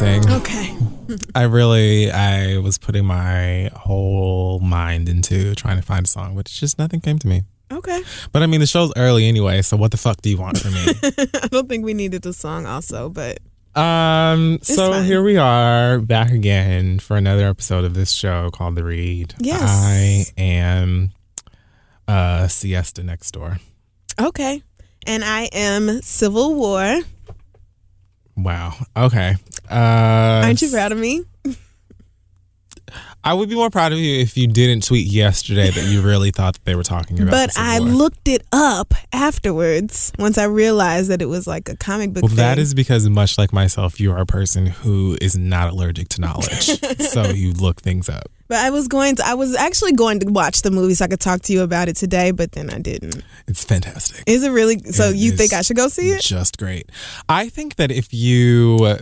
Don't have anything to sing. Okay. I really, I was putting my whole mind into trying to find a song, but just nothing came to me. Okay. But I mean, the show's early anyway, so what the fuck do you want from me? I don't think we needed the song also, but um, so fine. here we are back again for another episode of this show called The Read. Yes. I am uh siesta next door. okay. And I am Civil War. Wow. Okay. Uh, Aren't you proud of me? I would be more proud of you if you didn't tweet yesterday that you really thought that they were talking about. But I looked it up afterwards once I realized that it was like a comic book Well, thing. that is because, much like myself, you are a person who is not allergic to knowledge. so you look things up. But I was going to I was actually going to watch the movie so I could talk to you about it today, but then I didn't. It's fantastic. Is it really so It you think I should go see it? Just great. I think that if you.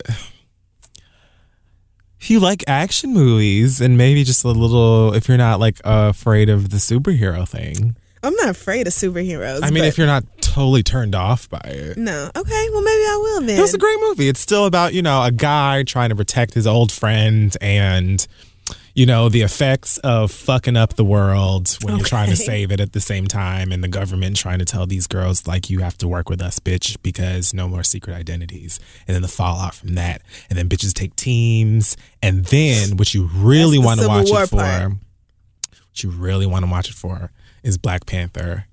If you like action movies and maybe just a little, if you're not like afraid of the superhero thing, I'm not afraid of superheroes. I mean, if you're not totally turned off by it, No. Okay, well maybe I will then. It was a great movie. It's still about, you know, a guy trying to protect his old friend and, you know, the effects of fucking up the world when you're trying to save it at the same time and the government trying to tell these girls, like, you have to work with us, bitch, because no more secret identities. And then the fallout from that. And then bitches take teams. And then what you really want to watch War it for, part. what you really want to watch it for is Black Panther.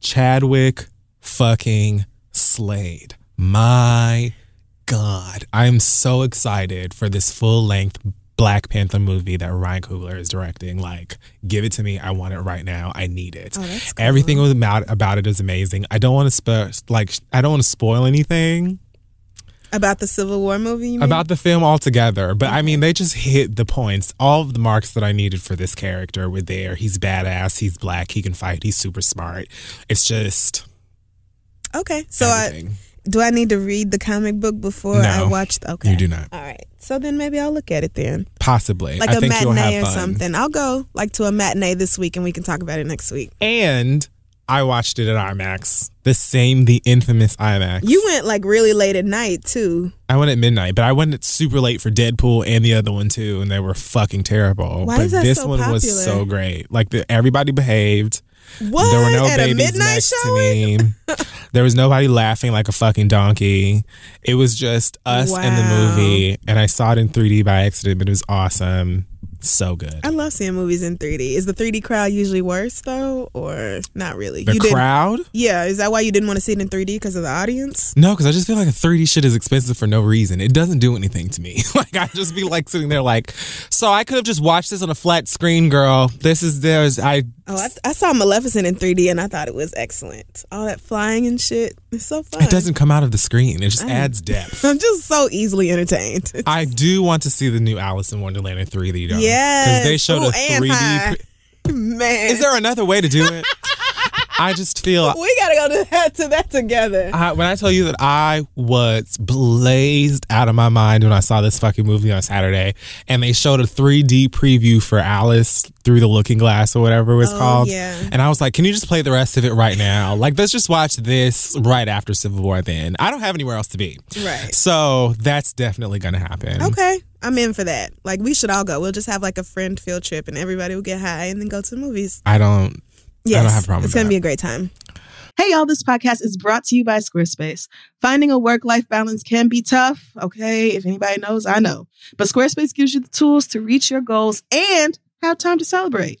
Chadwick fucking Slade. My God. I'm so excited for this full length Black Panther movie that Ryan Coogler is directing. Like, give it to me. I want it right now. I need it. Oh, cool. Everything was about, about it is amazing. I don't want to sp- like I don't want to spoil anything About the Civil War movie, you mean? about the film altogether. But I mean, they just hit the points. All of the marks that I needed for this character were there. He's badass. He's black. He can fight. He's super smart. It's just Okay. So I, do I need to read the comic book before I No, watch the, okay. you do not. All right. So then maybe I'll look at it then. possibly Like I a think you'll matinee or fun. something. I'll go like to a matinee this week and we can talk about it next week. And I watched it at IMAX. The same, the infamous IMAX. You went like really late at night too. I went at midnight, but I went at super late for Deadpool and the other one too, and they were fucking terrible. Why but is that this so one was so great. Like the, everybody behaved. What? There were no at a babies midnight next to me. there was nobody laughing like a fucking donkey. It was just us and the movie, and I saw it in 3D by accident, but it was awesome. So good. I love seeing movies in 3D. Is the 3D crowd usually worse though, or not really? The you crowd? Yeah, is that why you didn't want to see it in 3D because of the audience? No, because I just feel like a 3D shit is expensive for no reason. It doesn't do anything to me. like I just be like sitting there like, so I could have just watched this on a flat screen, girl. This is there's I Oh, I, I saw Maleficent in 3D and I thought it was excellent. All that flying and shit. It's so fun. it doesn't come out of the screen. It just adds depth. I'm just so easily entertained. I do want to see the new Alice in Wonderland in 3D though. Yes. Because they showed Ooh, a 3D. pre- Man. Is there another way to do it? I just feel We gotta go to that to that together. I, when I tell you that I was blazed out of my mind when I saw this fucking movie on Saturday, and they showed a 3D preview for Alice through the Looking Glass or whatever it was Oh, called, yeah. and I was like, "Can you just play the rest of it right now? Like, let's just watch this right after Civil War. Then I don't have anywhere else to be, Right. So that's definitely gonna happen. Okay, I'm in for that. Like we should all go. We'll just have like a friend field trip, and everybody will get high, and then go to the movies. I don't. Yes, I don't have a problem. It's with gonna that. be a great time. Hey, y'all, this podcast is brought to you by Squarespace. Finding a work life balance can be tough. Okay. If anybody knows, I know. But Squarespace gives you the tools to reach your goals and have time to celebrate.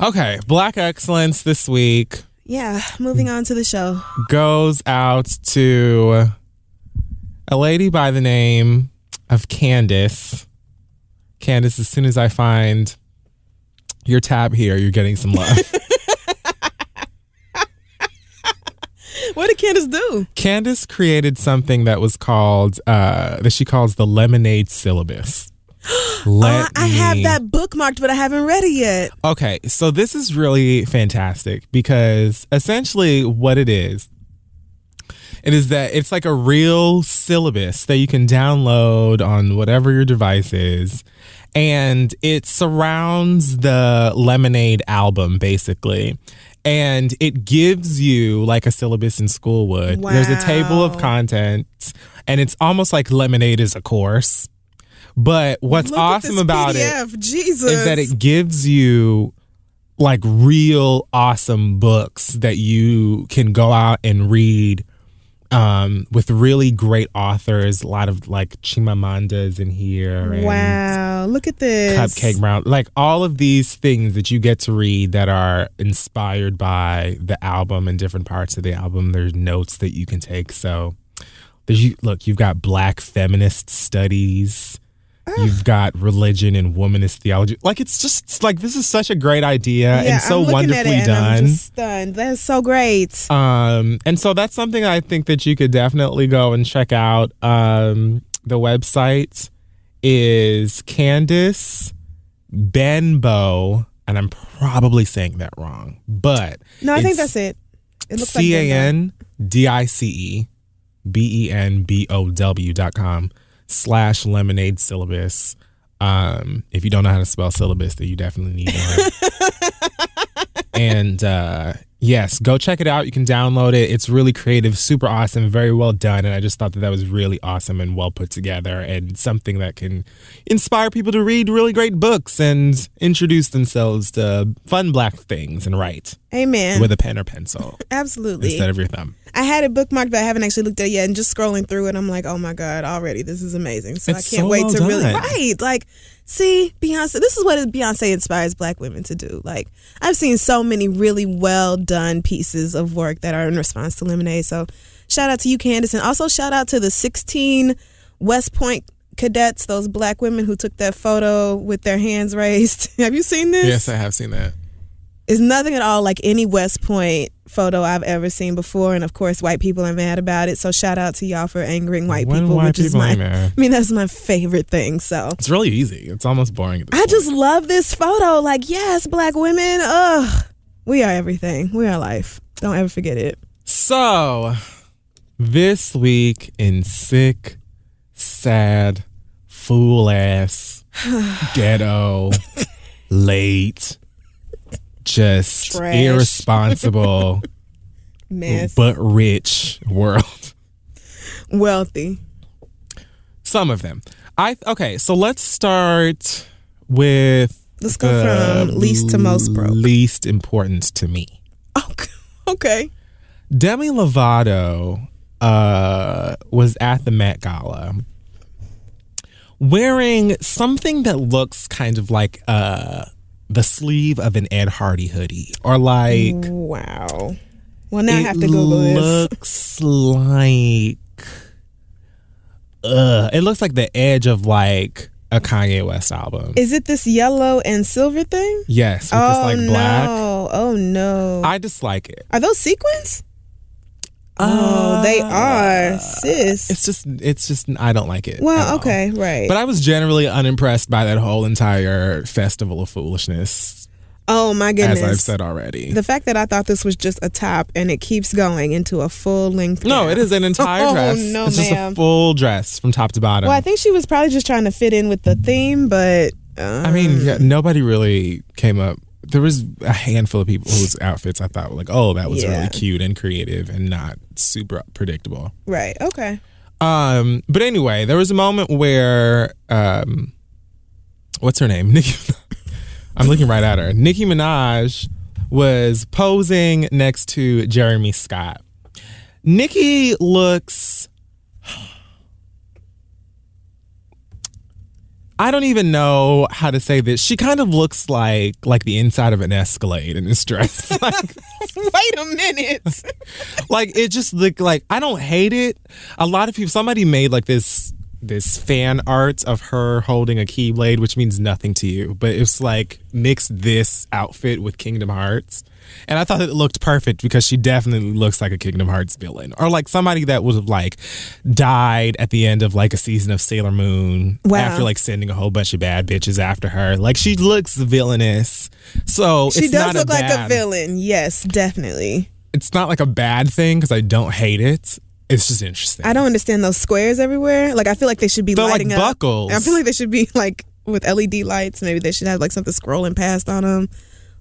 Okay, Black Excellence this week Yeah, moving on to the show. goes out to a lady by the name of Candice. Candice, as soon as I find your tab here, you're getting some love. What did Candice do? Candice created something that was called, uh, that she calls the lemonade syllabus. Let Uh, I have that bookmarked, but I haven't read it yet. Okay, so this is really fantastic because essentially what it is, it is that it's like a real syllabus that you can download on whatever your device is. And it surrounds the Lemonade album, basically. And it gives you like a syllabus in school would. There's a table of contents, and it's almost like Lemonade is a course. But what's Look awesome about it Jesus. is that it gives you like real awesome books that you can go out and read um, with really great authors. A lot of like Chimamanda's in here. And Wow, look at this. Cupcake Brown. Like all of these things that you get to read that are inspired by the album and different parts of the album. There's notes that you can take. So there's you look, you've got black feminist studies. You've got religion and womanist theology. Like it's just it's like this is such a great idea Yeah, and so I'm wonderfully at it and I'm done. just stunned. That's so great. Um, and so that's something I think that you could definitely go and check out. Um, the website is Candice Benbow, and I'm probably saying that wrong, but No, I think that's it. It looks like C A Benbow. N D I C E B E N B O W dot com slash lemonade syllabus. Um, if you don't know how to spell syllabus, then you definitely need learn. and uh, yes, go check it out. You can download it. It's really creative, super awesome, very well done. And I just thought that that was really awesome and well put together and something that can inspire people to read really great books and introduce themselves to fun black things and write Amen. with a pen or pencil Absolutely. instead of your thumb. I had it bookmarked, but I haven't actually looked at it yet. And just scrolling through it, I'm like, oh my God, already, this is amazing. So It's I can't so wait well to really. done. Right. Like, see, Beyonce, this is what Beyonce inspires black women to do. Like, I've seen so many really well done pieces of work that are in response to Lemonade. So shout out to you, Candice. And also shout out to the 16 West Point cadets, those black women who took that photo with their hands raised. Have you seen this? Yes, I have seen that. It's nothing at all like any West Point photo I've ever seen before, and of course, white people are mad about it. So shout out to y'all for angering white When people, white which is my, I mean, that's my favorite thing. So It's really easy. It's almost boring. At this I point. just love this photo. Like, yes, black women. Ugh, we are everything. We are life. Don't ever forget it. So, this week in sick, sad, fool ass, ghetto, late, just Trash. irresponsible, Mess, but rich world. wealthy. Some of them. I okay, so let's start with Let's go from least to most broke. Least important to me. Okay. okay. Demi Lovato uh, was at the Met Gala wearing something that looks kind of like uh, the sleeve of an Ed Hardy hoodie, or like Wow. Well, now I have to Google this. looks like uh, it looks like the edge of like a Kanye West album. Is it this yellow and silver thing? yes, with oh this like black. no! Oh no! I dislike it. Are those sequins? Oh, they are, sis. It's just, it's just, I don't like it. well, okay, right. But I was generally unimpressed by that whole entire festival of foolishness, oh my goodness! as I've said already. the fact that I thought this was just a top and it keeps going into a full length. no, it is an entire Oh, dress. no, it's just a full dress from top to bottom. Well, I think she was probably just trying to fit in with the theme, but uh, I mean, yeah, nobody really came up. There was a handful of people whose outfits I thought were like, oh, that was Yeah. really cute and creative and not super predictable. right, okay. Um, but anyway, there was a moment where um, what's her name? Nicki. I'm looking right at her. Nicki Minaj was posing next to Jeremy Scott. Nicki looks. I don't even know how to say this. She kind of looks like like the inside of an Escalade in this dress. like, Wait a minute. like it just looked like I don't hate it. A lot of people somebody made like this this fan art of her holding a keyblade, which means nothing to you. But it's like mix this outfit with Kingdom Hearts. And I thought it looked perfect because she definitely looks like a Kingdom Hearts villain. Or like somebody that would have like died at the end of like a season of Sailor Moon Wow. after like sending a whole bunch of bad bitches after her. Like she looks villainous. So she does look like a villain. Yes, definitely. it's not like a bad thing because I don't hate it. It's just interesting. I don't understand those squares everywhere. Like I feel like they should be They're like lighting up. buckles. I feel like they should be like with LED lights. Maybe they should have like something scrolling past on them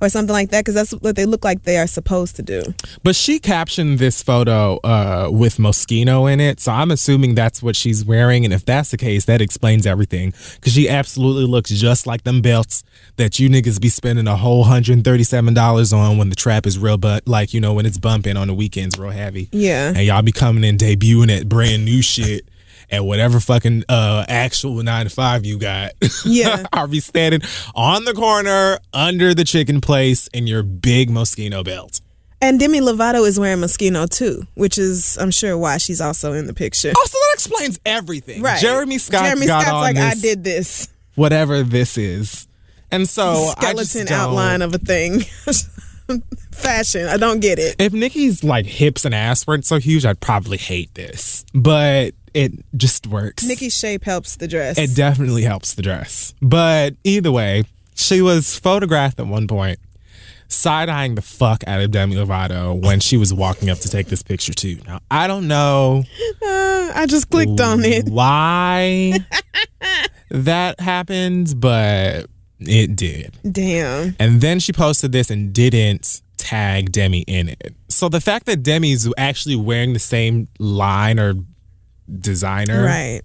or something like that because that's what they look like they are supposed to do. But she captioned this photo uh, with Moschino in it, so I'm assuming that's what she's wearing. And if that's the case, that explains everything because she absolutely looks just like them belts that you niggas be spending a whole hundred and thirty-seven dollars on when the trap is real, but like you know when it's bumping on the weekends, real heavy. Yeah. and y'all be coming in debuting at brand new shit. At whatever fucking uh, actual nine to five you got, Yeah. I'll be standing on the corner under the chicken place in your big Moschino belt. And Demi Lovato is wearing Moschino too, which is I'm sure why she's also in the picture. Also, that explains everything. right. Jeremy Scott Jeremy Scott's like I did this whatever this is, and so I skeleton outline of a thing. Fashion. I don't get it. If Nicki's like hips and ass weren't so huge, I'd probably hate this, but it just works. Nicki's shape helps the dress. it definitely helps the dress. But either way, she was photographed at one point side eyeing the fuck out of Demi Lovato when she was walking up to take this picture too. Now I don't know Uh, I just clicked on it. why that happened, but it did. Damn. And then she posted this and didn't tag Demi in it. So the fact that Demi's actually wearing the same line or designer Right.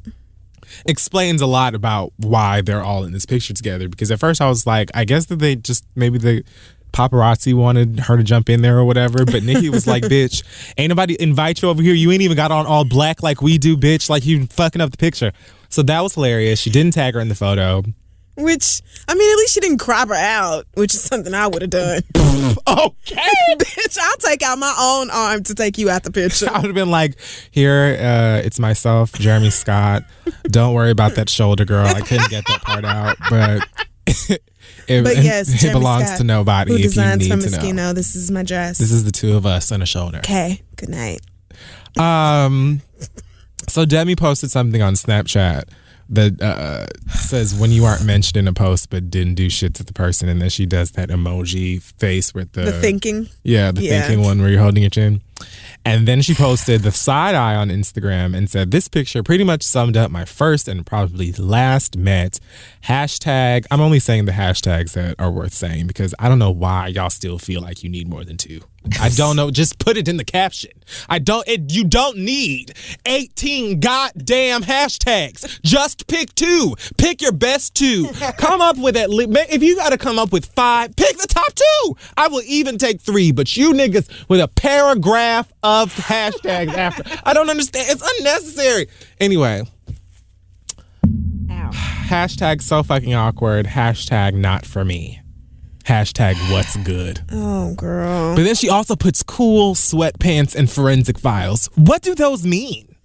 explains a lot about why they're all in this picture together. Because at first I was like, I guess that they just maybe the paparazzi wanted her to jump in there or whatever. But Nicki was like, bitch, ain't nobody invite you over here. You ain't even got on all black like we do, bitch. Like you fucking up the picture. So that was hilarious. She didn't tag her in the photo. Which I mean, at least she didn't crop her out, which is something I would have done. Okay. Bitch, I'll take out my own arm to take you out the picture. I would have been like, here, uh, it's myself, Jeremy Scott. Don't worry about that shoulder, girl. I couldn't get that part out, but it, But yes, it Jeremy belongs Scott, to nobody Who if you designs need from to know. Moschino? This is my dress. This is the two of us on a shoulder. okay. Good night. Um, so Demi posted something on Snapchat that uh, says when you aren't mentioned in a post but didn't do shit to the person, and then she does that emoji face with the, The thinking. Yeah, the Yeah. thinking one where you're holding your chin. And then she posted the side eye on Instagram and said, This picture pretty much summed up my first and probably last met. Hashtag, I'm only saying the hashtags that are worth saying because I don't know why y'all still feel like you need more than two. I don't know. Just put it in the caption. I don't, it, you don't need 18 goddamn hashtags. Just pick two. Pick your best two. Come up with at least, if you got to come up with five, pick the top two. I will even take three, but you niggas with a paragraph of hashtags after. I don't understand. It's unnecessary. Anyway. Hashtag so fucking awkward. Hashtag not for me. Hashtag what's good. Oh, girl. But then she also puts cool sweatpants and forensic files. What do those mean?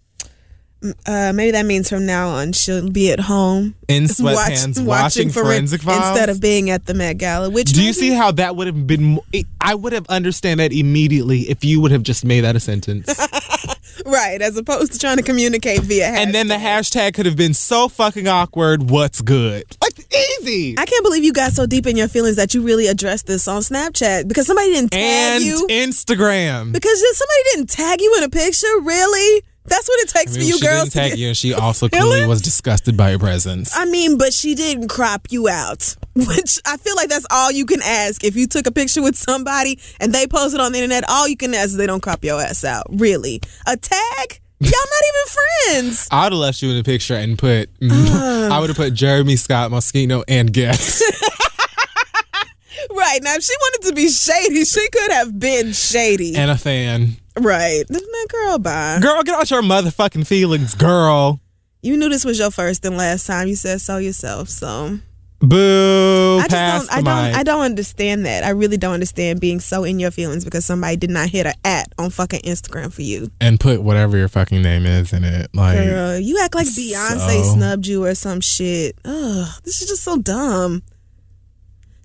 Uh, maybe that means from now on she'll be at home In watch- sweatpants, watching, foren- forensic files instead of being at the Met Gala. Which Do you see how that would have been? I would have understand that immediately if you would have just made that a sentence, right as opposed to trying to communicate via and then the hashtag. hashtag could have been so fucking awkward. What's good? Like easy. I can't believe you got so deep in your feelings that you really addressed this on Snapchat because somebody didn't tag and you. Instagram. because somebody didn't tag you in a picture. Really? That's what it takes I for mean, you she girls didn't tag you, and she also clearly was disgusted by your presence. I mean, but she didn't crop you out, which I feel like that's all you can ask. If you took a picture with somebody and they posted on the internet, all you can ask is they don't crop your ass out. Really? A tag? Y'all not even friends. I would have left you in the picture and put. Uh. I would have put Jeremy Scott Moschino and guest. Right. Now, if she wanted to be shady, she could have been shady. and a fan. Right. Girl, bye. Girl, get out your motherfucking feelings, girl. You knew this was your first and last time. You said so yourself, so. Boo. I just don't. I don't. I don't understand that. I really don't understand being so in your feelings because somebody did not hit a at on fucking Instagram for you. and put whatever your fucking name is in it. Like, Girl, you act like Beyonce So- snubbed you or some shit. Ugh, this is just so dumb.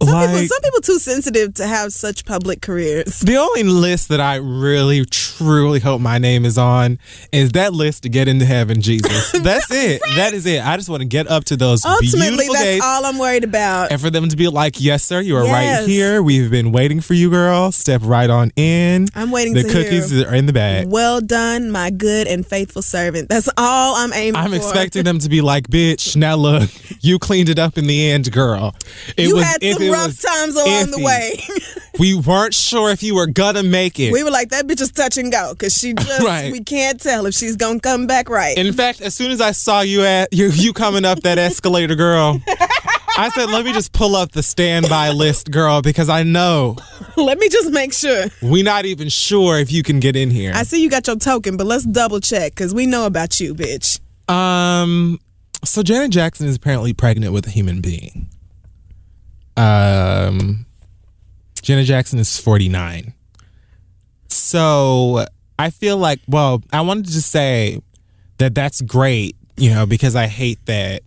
Some people, some people too sensitive to have such public careers. the only list that I really, truly hope my name is on is that list to get into heaven, Jesus. That's it. That is it. I just want to get up to those Ultimately, beautiful that's gates. all I'm worried about. and for them to be like, yes, sir, you are right here. We've been waiting for you, girl. Step right on in. I'm waiting The cookies hear. are in the bag. Well done, my good and faithful servant. That's all I'm aiming I'm for. expecting them to be like, bitch, now look, you cleaned it up in the end, girl. It you was, had if some it rough times along the way. We weren't sure if you were gonna make it. we were like, that bitch is touch and go because she just, Right. we can't tell if she's to come back right. In fact, as soon as I saw you at you, you coming up that escalator, girl, I said, let me just pull up the standby list, girl, because I know Let me just make sure. We're not even sure if you can get in here. I see you got your token, but let's double check because we know about you, bitch. Um, so Janet Jackson is apparently pregnant with a human being. Um, Janet Jackson is 49. So I feel like, well, I wanted to say that that's great, you know, because I hate that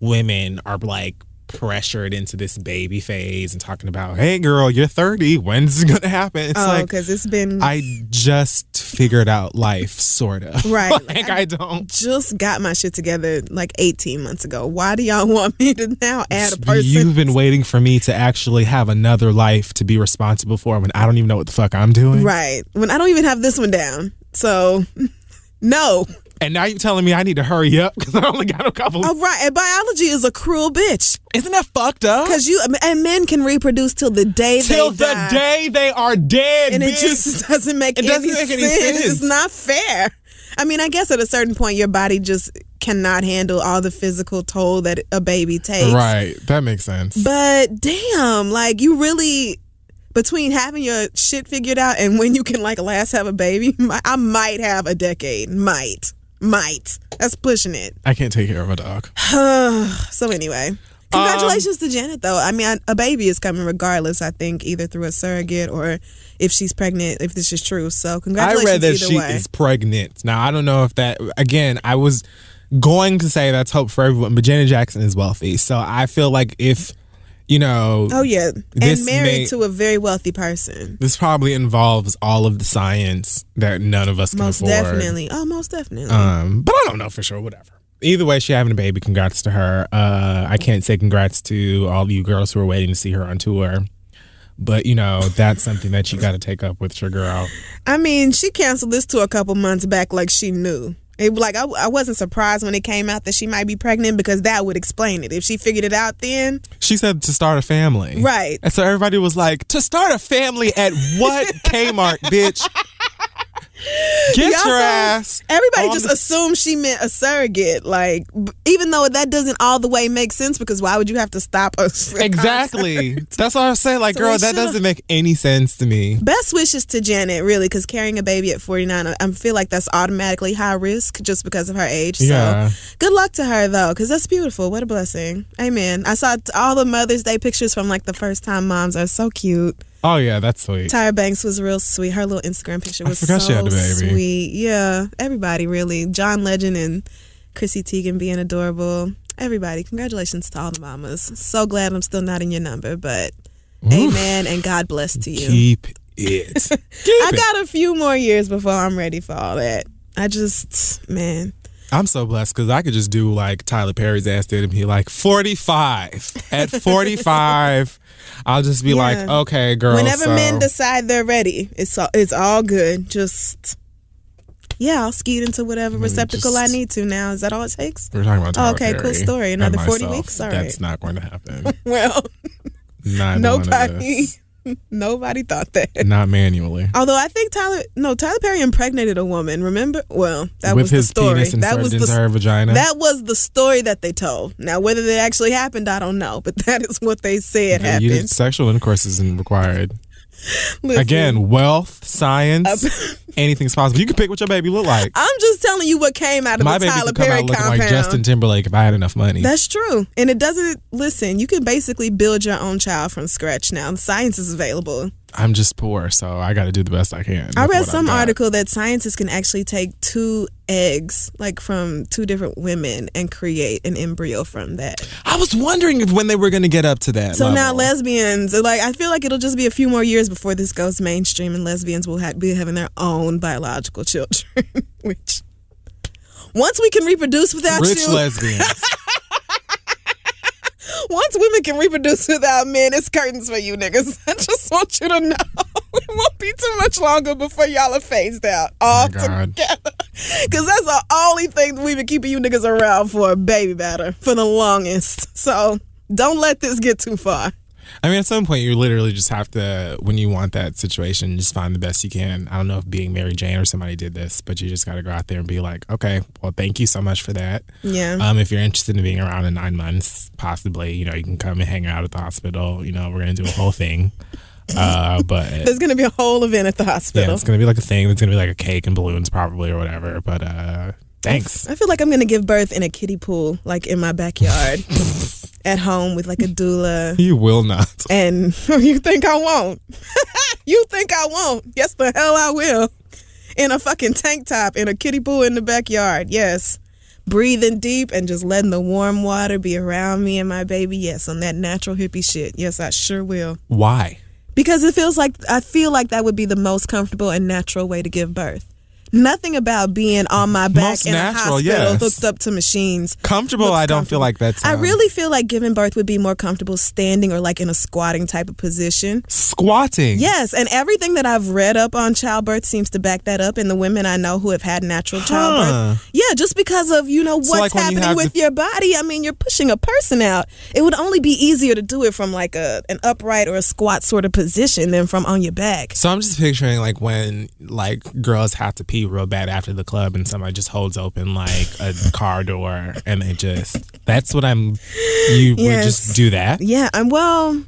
women are like pressured into this baby phase and talking about, hey girl, you're 30. When's it gonna happen? It's oh, like because it's been I just figured out life, sort of. Right. like I don't. just got my shit together like 18 months ago. Why do y'all want me to now add a person? You've been waiting for me to actually have another life to be responsible for when I don't even know what the fuck I'm doing. right. When I don't even have this one down. So, no. And now you're telling me I need to hurry up because I only got a couple. All right. And biology is a cruel bitch. Isn't that fucked up? Because you, and men can reproduce till the day they are dead. Till the die. day they are dead, and it just doesn't make, any sense. It any, doesn't make any sense. sense. It's not fair. I mean, I guess at a certain point, your body just cannot handle all the physical toll that a baby takes. right. That makes sense. But damn, like you really between having your shit figured out and when you can like last have a baby, I might have a decade. Might. Might. That's pushing it. I can't take care of a dog. So anyway, um, congratulations to Janet though. I mean, a baby is coming regardless. I think either through a surrogate or if she's pregnant, if this is true. So congratulations. I read that she way. is pregnant. Now I don't know if that. Again, I was going to say that's hope for everyone, but Janet Jackson is wealthy, so I feel like if you know, oh yeah, and married may- to a very wealthy person. this probably involves all of the science that none of us can Most afford. definitely. Oh, most definitely. Um, but I don't know for sure. Whatever. Either way, she having a baby. Congrats to her. Uh, I can't say congrats to all you girls who are waiting to see her on tour. But you know that's something that you got to take up with your girl. I mean, she canceled this tour a couple months back like she knew. It like I, I wasn't surprised when it came out that she might be pregnant because that would explain it. If she figured it out then, She said to start a family, Right. And so everybody was like, "To start a family at what Kmart, bitch? Get Y'all your ass." Everybody just the- assumed she meant a surrogate. Like, even though that doesn't all the way make sense because why would you have to stop a a Exactly. That's what I was saying. Like, So girl, that doesn't make any sense to me. Best wishes to Janet, really, because carrying a baby at 49, I- I feel like that's automatically high risk just because of her age. So Yeah. good luck to her, though, because that's beautiful. What a blessing. Amen. I saw all the Mother's Day pictures from like the first time moms are so cute. Oh yeah, that's sweet. Tyra Banks was real sweet. Her little Instagram picture I was forgot so she had a baby. sweet. Yeah, everybody really. John Legend and Chrissy Teigen being adorable. Everybody, congratulations to all the mamas. So glad I'm still not in your number, but amen and God bless to you. Keep it. Keep I got a few more years before I'm ready for all that. I just, man. I'm so blessed because I could just do like Tyler Perry's ass did and be like 45. At 45, I'll just be like, okay, girl. Whenever so- men decide they're ready, it's all, it's all good. Just, yeah, I'll skeet into whatever receptacle I Mm, need to now. Is that all it takes? We're talking about Tyler Oh, okay, cool story. Another 40 myself. weeks? All That's right. not going to happen. Well, Not nobody, nobody thought that. Not manually. Although I think Tyler, no, Tyler Perry impregnated a woman. Remember? Well, that With was the story. penis that was the her vagina. that was the story that they told. Now, whether that actually happened, I don't know. But that is what they said Yeah, you- happened. sexual intercourse isn't required. Listen, Again, wealth, science, anything's possible. You can pick what your baby look like. I'm just telling you what came out of My the baby Tyler could come Perry out looking compound. like Justin Timberlake if I had enough money. That's true. And it doesn't, listen, you can basically build your own child from scratch now. Science is available. I'm just poor, so I got to do the best I can. I read some got. article that scientists can actually take two eggs, like from two different women, and create an embryo from that. I was wondering if when they were going to get up to that. So now level. lesbians, like I feel like it'll just be a few more years before this goes mainstream, and lesbians will ha- be having their own biological children. Which, once we can reproduce without rich you, lesbians. once women can reproduce without men, it's curtains for you niggas. I just want you to know it won't be too much longer before y'all are phased out oh all God. together. Because that's the only thing that we've been keeping you niggas around for, baby batter, for the longest. So don't let this get too far. I mean, at some point, you literally just have to, when you want that situation, just find the best you can. I don't know if being Mary Jane or somebody did this, but you just got to go out there and be like, okay, well, thank you so much for that. Yeah. Um, if you're interested in being around in nine months, possibly, you know, you can come and hang out at the hospital. You know, we're going to do a whole thing. Uh, but There's going to be a whole event at the hospital. yeah, it's going to be like a thing. It's going to be like a cake and balloons, probably, or whatever. But uh, thanks. I feel like I'm going to give birth in a kiddie pool, like in my backyard at home with like a doula. You will not. And you think I won't? you think I won't? Yes, the hell I will. In a fucking tank top in a kiddie pool in the backyard. Yes. breathing deep and just letting the warm water be around me and my baby. Yes, on that natural hippie shit. Yes, I sure will. Why? Because it feels like I feel like that would be the most comfortable and natural way to give birth. Nothing about being on my back Most in natural, a hospital yes. hooked up to machines. Comfortable, I don't feel like that's. I um, really feel like giving birth would be more comfortable standing or like in a squatting type of position. Squatting. Yes, and everything that I've read up on childbirth seems to back that up. And the women I know who have had natural childbirth, yeah, just because of you know what's like when you happening with the- your body. I mean, you're pushing a person out. It would only be easier to do it from like a an upright or a squat sort of position than from on your back. So I'm just picturing like when like girls have to pee real bad after the club and somebody just holds open like a car door and they just that's what I'm you would just do that Yeah, um, and well,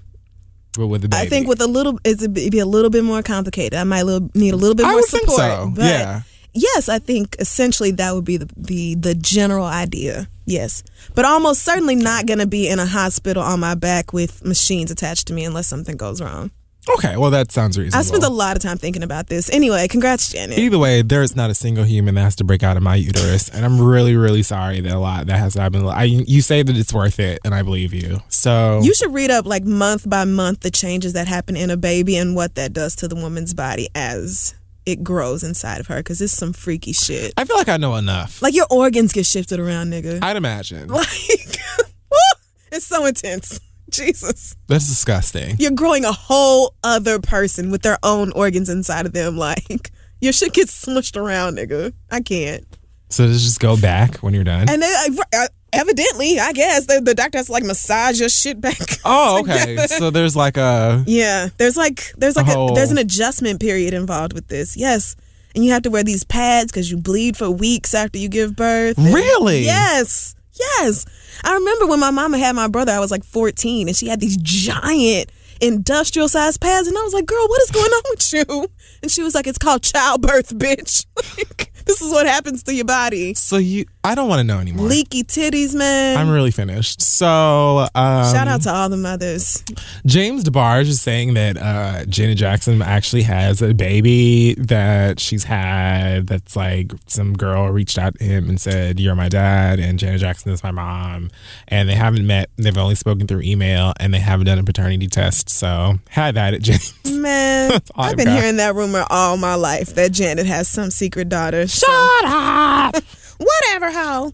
with the baby. I think with a little, it's it'd be a little bit more complicated. I might little, need a little bit I more support. so. But yeah. yes, I think essentially that would be the, the the general idea. Yes, but almost certainly not going to be in a hospital on my back with machines attached to me unless something goes wrong. Okay, well that sounds reasonable. I spent a lot of time thinking about this. Anyway, congrats, Janet. Either way, there is not a single human that has to break out of my uterus, and I'm really, really sorry that a lot that has happened. I, you say that it's worth it, and I believe you. So You should read up like month by month the changes that happen in a baby and what that does to the woman's body as it grows inside of her because it's some freaky shit. I feel like I know enough. Like your organs get shifted around, nigga. I'd imagine Like, it's so intense. Jesus. that's disgusting. You're growing a whole other person with their own organs inside of them. Like, your shit gets smushed around, nigga. I can't. So does it just go back when you're done? And then, uh, evidently, I guess, the, the doctor has to, like, massage your shit back. oh, okay. so there's like a Yeah, there's like there's like a, Oh. there's an adjustment period involved with this. Yes, and you have to wear these pads because you bleed for weeks after you give birth. And- Really? Yes, yes. I remember when my mama had my brother. I was like 14, and she had these giant industrial sized pads, and I was like, "Girl, what is going on with you?" And she was like, "It's called childbirth, bitch. Like, this is what happens to your body. So you, I don't want to know anymore. Leaky titties, man." I'm really finished. So um, Shout out to all the mothers. James DeBarge is saying that uh, Janet Jackson actually has a baby that she's had. That's like some girl reached out to him and said, "You're my dad," and Janet Jackson is my mom. And they haven't met. They've only spoken through email, and they haven't done a paternity test. So have at it, James. Man, I've been got. hearing that rumor all my life that Janet has some secret daughter. Shut up. Whatever, how?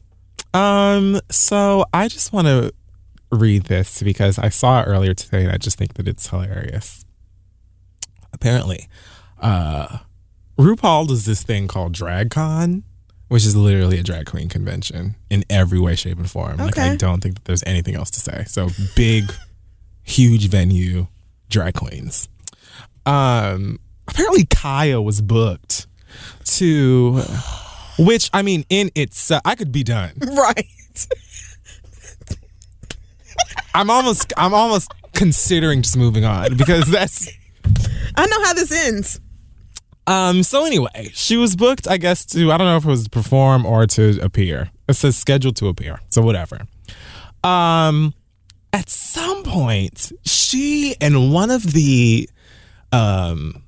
Um. So I just want to read this because I saw it earlier today, and I just think that it's hilarious. Apparently, uh, RuPaul does this thing called DragCon, which is literally a drag queen convention in every way, shape, and form. Like I don't think that there's anything else to say. So big, huge venue, drag queens. Um. Apparently, Khia was booked to. Which I mean, in itself, I could be done. Right. I'm almost I'm almost considering just moving on because that's I know how this ends. um so anyway, she was booked I guess to I don't know if it was to perform or to appear. It says scheduled to appear. So whatever. Um at some point she and one of the um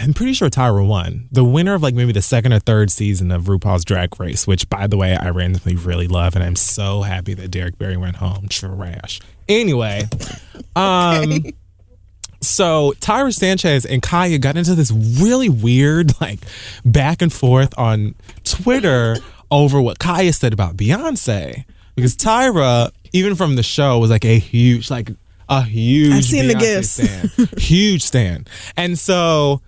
I'm pretty sure Tyra won. The winner of like maybe the second or third season of RuPaul's Drag Race, which by the way I randomly really love, and I'm so happy that Derrick Barry went home. Trash. Anyway, um, so Tyra Sanchez and Khia got into this really weird like back and forth on Twitter over what Khia said about Beyonce because Tyra, even from the show, was like a huge like a huge I've seen the Beyonce gifs. stan. huge stand. and so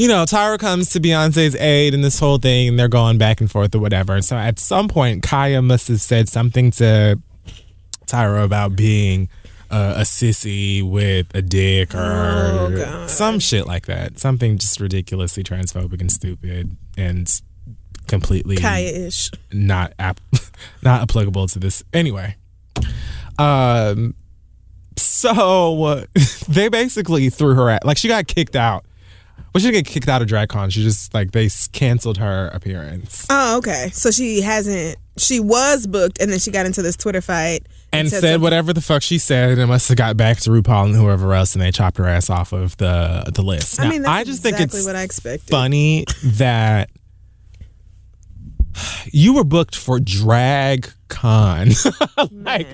you know, Tyra comes to Beyonce's aid in this whole thing, and they're going back and forth or whatever. So at some point, Khia must have said something to Tyra about being uh, a sissy with a dick or God. some shit like that. Something just ridiculously transphobic and stupid and completely Khia ish. not app- not applicable to this anyway. Um, so uh, they basically threw her at like she got kicked out. Well, she didn't get kicked out of DragCon. She just like they canceled her appearance Oh, okay. So she hasn't. She was booked, and then she got into this Twitter fight and said, something- whatever the fuck she said, and it must have got back to RuPaul and whoever else, and they chopped her ass off of the the list. I mean, that's I just exactly think it's what I expected. funny that you were booked for drag con. Like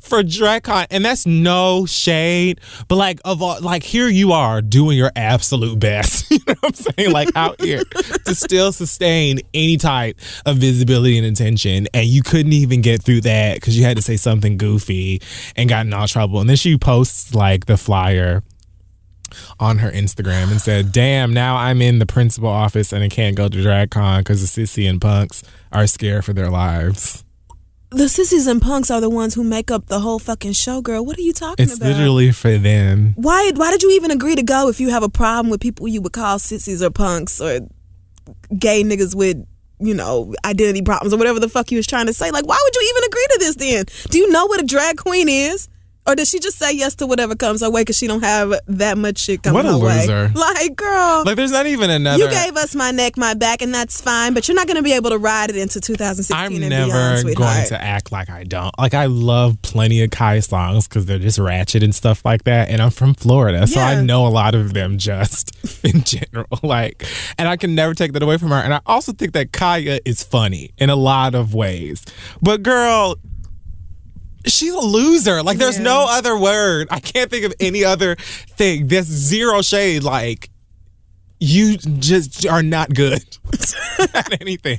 for drag con. And that's no shade but like of all like here you are doing your absolute best. You know what i'm saying? Like out here to still sustain any type of visibility and attention. And you couldn't even get through that because you had to say something goofy and got in all trouble. And then she posts like the flyer on her Instagram and said, "Damn, now I'm in the principal office and I can't go to DragCon because the sissy and punks are scared for their lives." The sissies and punks are the ones who make up the whole fucking show, girl. What are you talking It's about? literally for them. why why did you even agree to go if you have a problem with people you would call sissies or punks or gay niggas with you know identity problems or whatever the fuck you was trying to say like why would you even agree to this then do you know what a drag queen is or does she just say yes to whatever comes her way because she don't have that much shit coming What a her loser. way like girl Like, there's not even another. you gave us my neck my back and that's fine but you're not going to be able to ride it into 2016 I'm and never beyond sweetheart. going to act like I don't. Like I love plenty of Kai songs because they're just ratchet and stuff like that. And I'm from Florida, so I know a lot of them just in general. Like, and I can never take that away from her. And I also think that Khia is funny in a lot of ways. But girl. She's a loser. Like, there's Yeah. no other word. I can't think of any other thing. There's zero shade. Like, you just are not good at anything.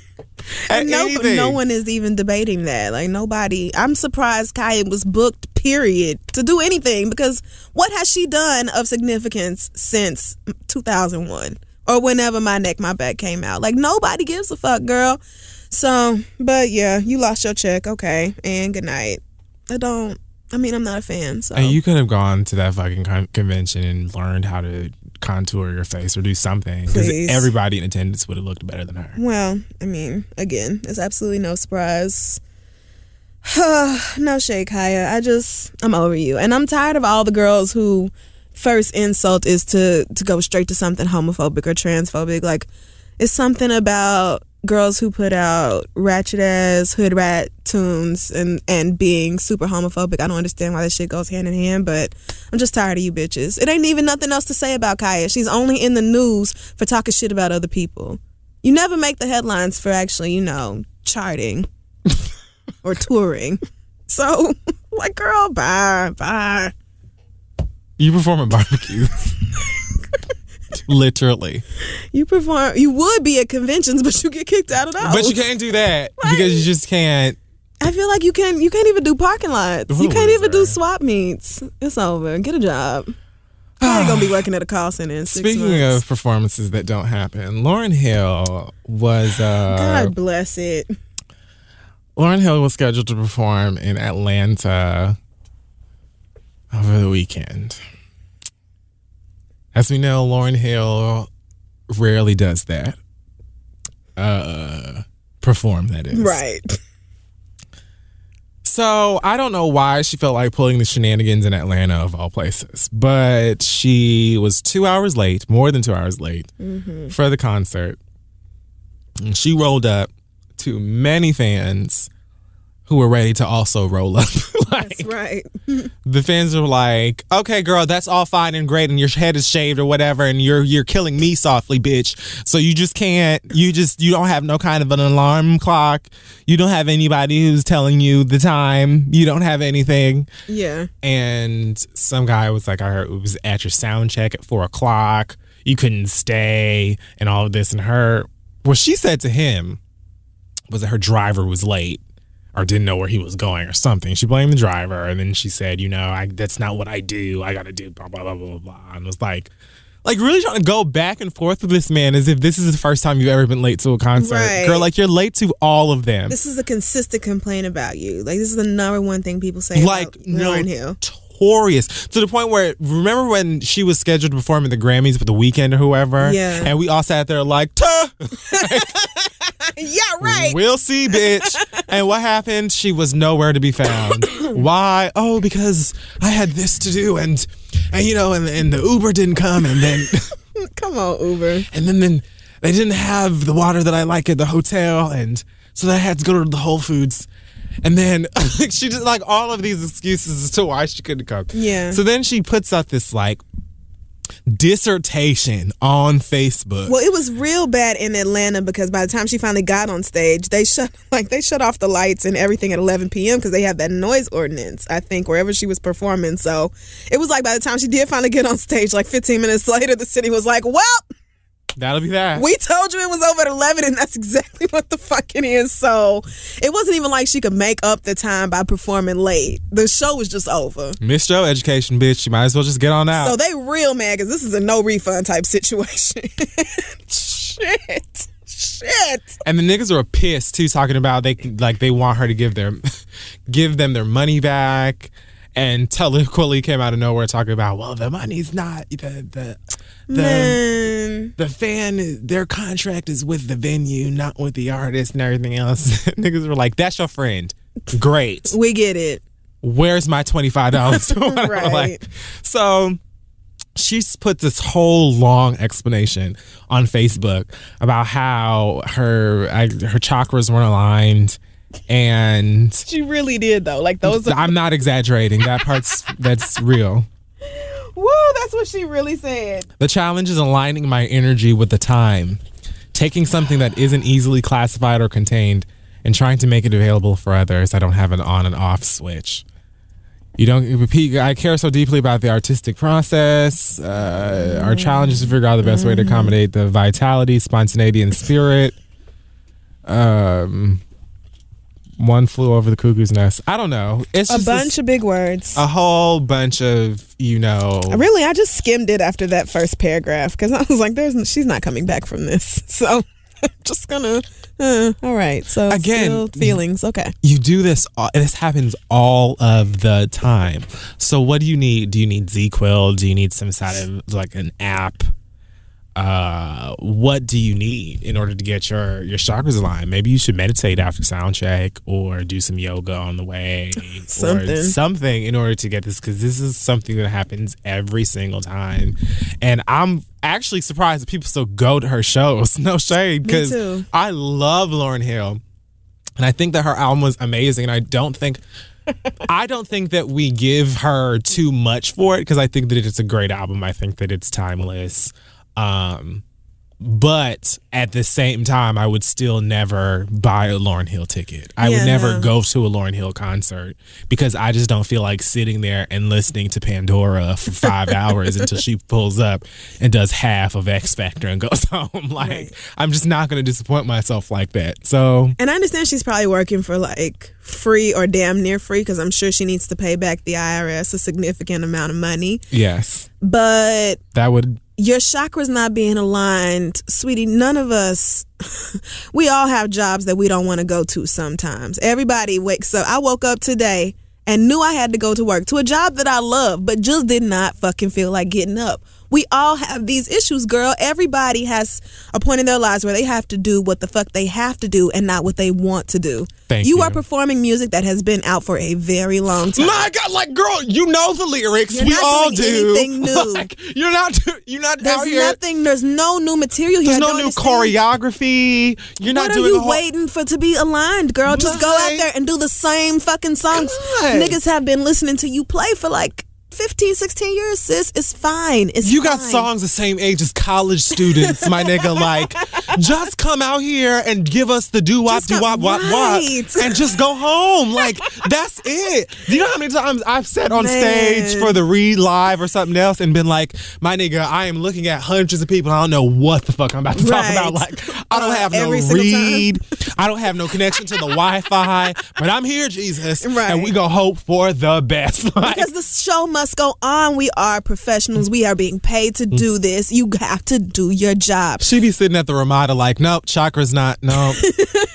At no, anything. no one is even debating that. Like nobody. I'm surprised Khia was booked. Period. To do anything because what has she done of significance since 2001 or whenever my neck my back came out? Like nobody gives a fuck, girl. So, but yeah, you lost your check. Okay, and good night. I don't. I mean, I'm not a fan. So And you could have gone to that fucking con- convention and learned how to contour your face or do something because everybody in attendance would have looked better than her. Well, I mean, again, it's absolutely no surprise. no shade, Khia. I just, I'm over you. And I'm tired of all the girls who first insult is to, to go straight to something homophobic or transphobic. Like, it's something about girls who put out ratchet ass hood rat tunes and, and being super homophobic. I don't understand why this shit goes hand in hand, but I'm just tired of you bitches. It ain't even nothing else to say about Khia. She's only in the news for talking shit about other people. You never make the headlines for actually, you know, charting or touring. So, like, girl, bye, bye. You perform at barbecues. Literally. You perform, you would be at conventions, but you get kicked out of those. But you can't do that because you just can't. I feel like you can't. you can't even do parking lots. What You can't even do swap meets. It's over. Get a job. I ain't gonna be working at a call center in six Speaking months. of performances that don't happen, Lauryn Hill was uh God bless it. Lauryn Hill was scheduled to perform in Atlanta over the weekend. As we know, Lauryn Hill rarely does that. Uh perform that is. Right. So I don't know why she felt like pulling the shenanigans in Atlanta of all places, but she was two hours late, more than two hours late for the concert. And she rolled up to many fans who were ready to also roll up. like, That's right. the fans were like, "Okay, girl, that's all fine and great, and your head is shaved or whatever, and you're you're killing me softly, bitch. So you just can't. You just you don't have no kind of an alarm clock. You don't have anybody who's telling you the time. You don't have anything." Yeah. And some guy was like, "I heard it was at your sound check at four o'clock. You couldn't stay, and all of this." And her, what she said to him was that her driver was late or didn't know where he was going or something. She blamed the driver, and then she said, "You know, I that's not what I do. I got to do blah blah blah blah blah." And it was like, like really trying to go back and forth with this man as if this is the first time you've ever been late to a concert, Right. girl. Like you're late to all of them. This is a consistent complaint about you. Like this is the number one thing people say like about Lauryn Hill. Notorious to the point where remember when she was scheduled to perform at the Grammys for the weekend or whoever, Yeah. and we all sat there like, "Tuh." Yeah, right. We'll see, bitch. and what happened? She was nowhere to be found. Why? Oh, because I had this to do, and and you know, and and the Uber didn't come, and then Come on, Uber. and then then they didn't have the water that I like at the hotel, and so I had to go to the Whole Foods. And then she just like all of these excuses as to why she couldn't come. Yeah. So then she puts out this like dissertation on Facebook. Well, it was real bad in Atlanta because by the time she finally got on stage, they shut like they shut off the lights and everything at 11 p.m. because they have that noise ordinance. I think wherever she was performing, so it was like by the time she did finally get on stage, like 15 minutes later, the city was like, "Well, That'll be that. we told you it was over at 11, and that's exactly what the fuck it is." So it wasn't even like she could make up the time by performing late. The show was just over. Miseducation, bitch. You might as well just get on out. So they real mad because this is a no refund type situation. Shit. Shit. and the niggas were pissed too, talking about they like they want her to give their give them their money back. And Talib Kweli came out of nowhere talking about, well, the money's not the the the Man. the fan. Their contract is with the venue, not with the artist and everything else. niggas were like, that's your friend. Great. We get it. where's my $25 Right. like so she's put this whole long explanation on facebook about how her I, her chakras weren't aligned and She really did though. Like those are i'm not exaggerating that part's that's real Woo, that's what she really said. the challenge is aligning my energy with the time taking something that isn't easily classified or contained and trying to make it available for others i don't have an on and off switch you don't repeat. I care so deeply about the artistic process. Uh, our challenge is to figure out the best way to accommodate the vitality, spontaneity, and spirit. Um, one flew over the cuckoo's nest. I don't know. It's A bunch this- of big words. a whole bunch of you know. really, I just skimmed it after that first paragraph because I was like, "There's, she's not coming back from this." So, I'm just gonna. Uh, all right. So Again, still feelings. Okay. you do this all, this happens all of the time so what do you need do you need ZzzQuil do you need some sort of like an app uh what do you need in order to get your your chakras aligned maybe you should meditate after sound check or do some yoga on the way or Something. something in order to get this because this is something that happens every single time and i'm actually surprised that people still go to her shows no shade because i love lauryn hill and I think that her album was amazing. And I don't think, I don't think that we give her too much for it because I think that it's a great album. I think that it's timeless. Um, but at the same time, I would still never buy a Lauryn Hill ticket. I Yeah, would never no. go to a Lauryn Hill concert because I just don't feel like sitting there and listening to Pandora for five hours until she pulls up and does half of Ex-Factor and goes home. Like, Right. I'm just not going to disappoint myself like that. So, And I understand she's probably working for like free or damn near free because I'm sure she needs to pay back the IRS a significant amount of money. yes, But that would your chakras not being aligned, sweetie, none of us, we all have jobs that we don't want to go to sometimes. Everybody wakes up. I woke up today and knew I had to go to work to a job that I love, but just did not fucking feel like getting up. We all have these issues, girl. Everybody has a point in their lives where they have to do what the fuck they have to do and not what they want to do. Thank you you. are performing music that has been out for a very long time. My God, like girl, you know the lyrics. You're we not all doing do. anything new. Like, you're not. You're not There's out here. nothing. There's no new material here. There's no new understand. choreography. You're not doing what are you whole- waiting for to be aligned, girl? Just go out there and do the same fucking songs. God. Niggas have been listening to you play for like 15, 16 years, sis. It's fine. It's You got fine. songs the same age as college students, my nigga. Like, just come out here and give us the doo wop, doo wop, wop, wop, and just go home. Like, that's it. Do you know how many times I've sat on stage for the read live or something else and been like, my nigga, I am looking at hundreds of people. And I don't know what the fuck I'm about to talk about. Like, I don't have no every time. read. I don't have no connection to the Wi-Fi, but I'm here, Jesus, Right. and we go hope for the best. Like, Because the show must go on. We are professionals. We are being paid to do this. You have to do your job. She be sitting at the Ramada like, nope, chakra's not, nope.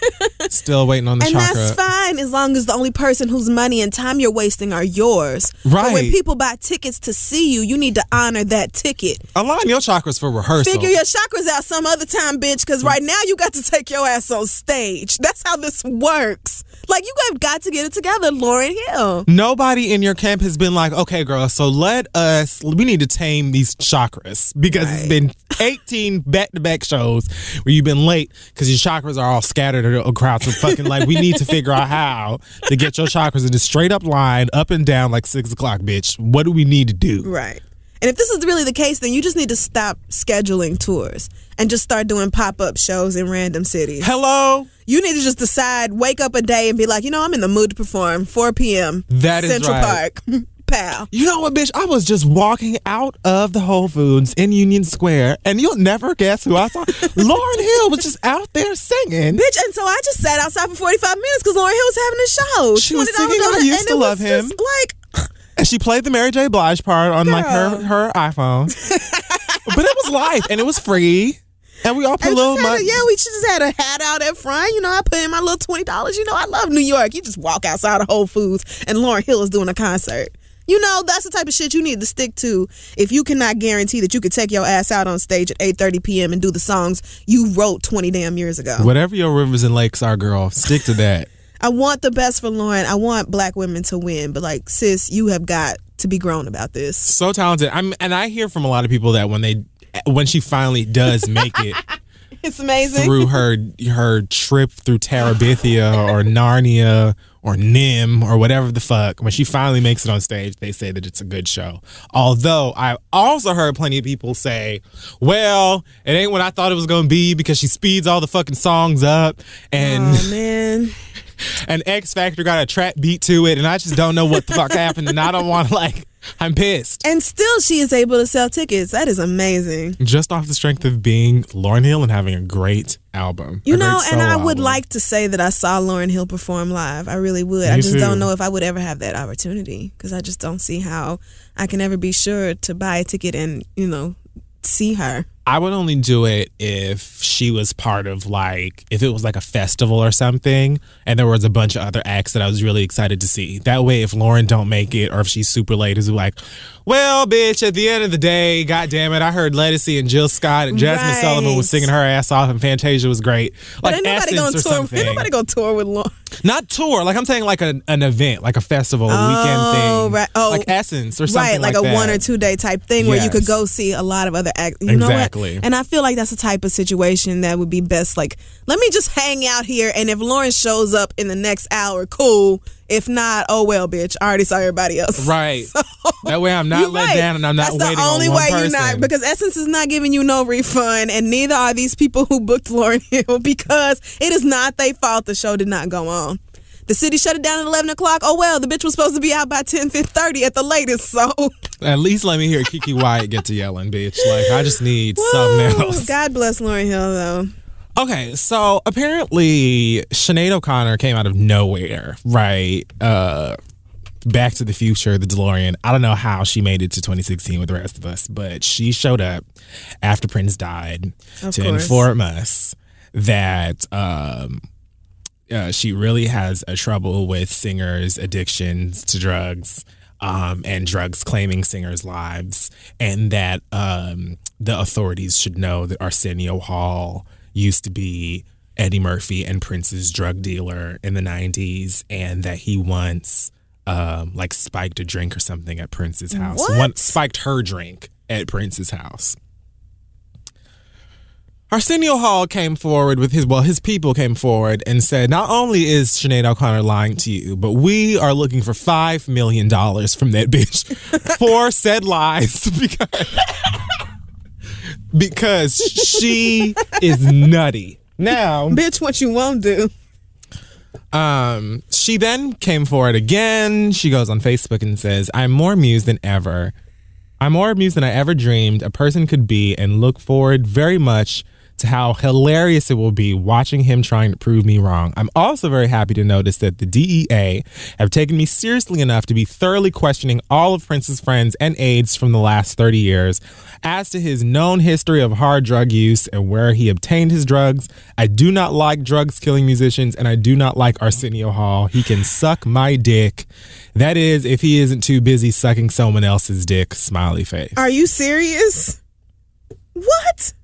Still waiting on the And chakra. that's fine as long as the only person whose money and time you're wasting are yours. But when people buy tickets to see you, you need to honor that ticket. Align your chakras for rehearsal. Figure your chakras out some other time, bitch, because right now you got to take your ass on stage. That's how this works. Like, you have got to get it together, Lauryn Hill. Nobody in your camp has been like, okay, girl, so let us, we need to tame these chakras because it's been 18 back to back shows where you've been late because your chakras are all scattered across the fucking, like, we need to figure out how to get your chakras in a straight up line, up and down, like six o'clock, bitch. What do we need to do? Right. And if this is really the case, then you just need to stop scheduling tours and just start doing pop up shows in random cities. Hello? You need to just decide, wake up a day and be like, you know, I'm in the mood to perform. 4 p.m. That is Central right. Park. Pal. You know what, bitch? I was just walking out of the Whole Foods in Union Square, and you'll never guess who I saw. Lauryn Hill was just out there singing. Bitch, and so I just sat outside for 45 minutes because Lauryn Hill was having a show. She was singing I Used to Love Him. Like, And she played the Mary J. Blige part on like her her iPhone. but it was live and it was free. And we all put And little money. yeah, we just had a hat out at front. You know, I put in my little twenty dollars. You know, I love New York. You just walk outside of Whole Foods, and Lauryn Hill is doing a concert. You know, that's the type of shit you need to stick to if you cannot guarantee that you could take your ass out on stage at eight thirty p.m. and do the songs you wrote twenty damn years ago. Whatever your rivers and lakes are, girl, stick to that. I want the best for Lauryn. I want black women to win, but like, sis, you have got to be grown about this. so talented. I'm and I hear from a lot of people that when they when she finally does make it It's amazing. through her her trip through Terabithia or Narnia or Nim or whatever the fuck, when she finally makes it on stage, they say that it's a good show. Although I've also heard plenty of people say, "Well, it ain't what I thought it was gonna be because she speeds all the fucking songs up and." Oh man. and Ex-Factor got a trap beat to it, and I just don't know what the fuck happened, and I don't want to like. I'm pissed. And still, she is able to sell tickets. That is amazing. Just off the strength of being Lauryn Hill and having a great album. You know, and I would album. like to say that I saw Lauryn Hill perform live. I really would. I just too. don't know if I would ever have that opportunity because I just don't see how I can ever be sure to buy a ticket and, you know, see her. I would only do it if she was part of like if it was like a festival or something, and there was a bunch of other acts that I was really excited to see. That way, if Lauryn don't make it or if she's super late, is like, well, bitch. At the end of the day, god damn it, I heard Ledisi and Jill Scott and Jazmine Right. Sullivan was singing her ass off, and Fantasia was great. But Like ain't nobody Essence gonna tour. something. Ain't nobody gonna tour with Lauryn. Not tour, like I'm saying, like an, an event, like a festival, a weekend Oh, thing, right. Oh, like Essence or something right, like, like a that. one or two day type thing where you could go see a lot of other acts. You know Exactly. And I feel like that's the type of situation that would be best. Like, let me just hang out here, and if Lauryn shows up in the next hour, cool. If not, oh well, bitch. I already saw everybody else. Right. that way, I'm not let right. down, and I'm not That's waiting the only on way person. you're not because Essence is not giving you no refund, and neither are these people who booked Lauryn Hill because it is not their fault the show did not go on. The city shut it down at 11 o'clock. Oh, well, the bitch was supposed to be out by 10, 30 at the latest. So, At least let me hear Keke Wyatt get to yelling, bitch. Like I just need something else. God bless Lauryn Hill, though. Okay, so apparently Sinead O'Connor came out of nowhere, right? Uh Back to the Future, the DeLorean. I don't know how she made it to 2016 with the rest of us, but she showed up after Prince died Of to course. inform us that um uh, she really has a trouble with singers' addictions to drugs um, and drugs claiming singers' lives, and that um, the authorities should know that Arsenio Hall used to be Eddie Murphy and Prince's drug dealer in the 90s, and that he once um, like spiked a drink or something at Prince's house. What? One, spiked her drink at Prince's house. Arsenio Hall came forward with his, well, his people came forward and said, not only is Sinead O'Connor lying to you, but we are looking for $5 million from that bitch for said lies because, because she is nutty. Now, Bitch, what you won't do. um, she then came forward again. She goes on Facebook and says, I'm more amused than ever. I'm more amused than I ever dreamed a person could be and look forward very much to how hilarious it will be watching him trying to prove me wrong. I'm also very happy to notice that the DEA have taken me seriously enough to be thoroughly questioning all of Prince's friends and aides from the last 30 years. As to his known history of hard drug use and where he obtained his drugs, I do not like drugs killing musicians and I do not like Arsenio Hall. He can suck my dick. That is, if he isn't too busy sucking someone else's dick, smiley face. Are you serious? What?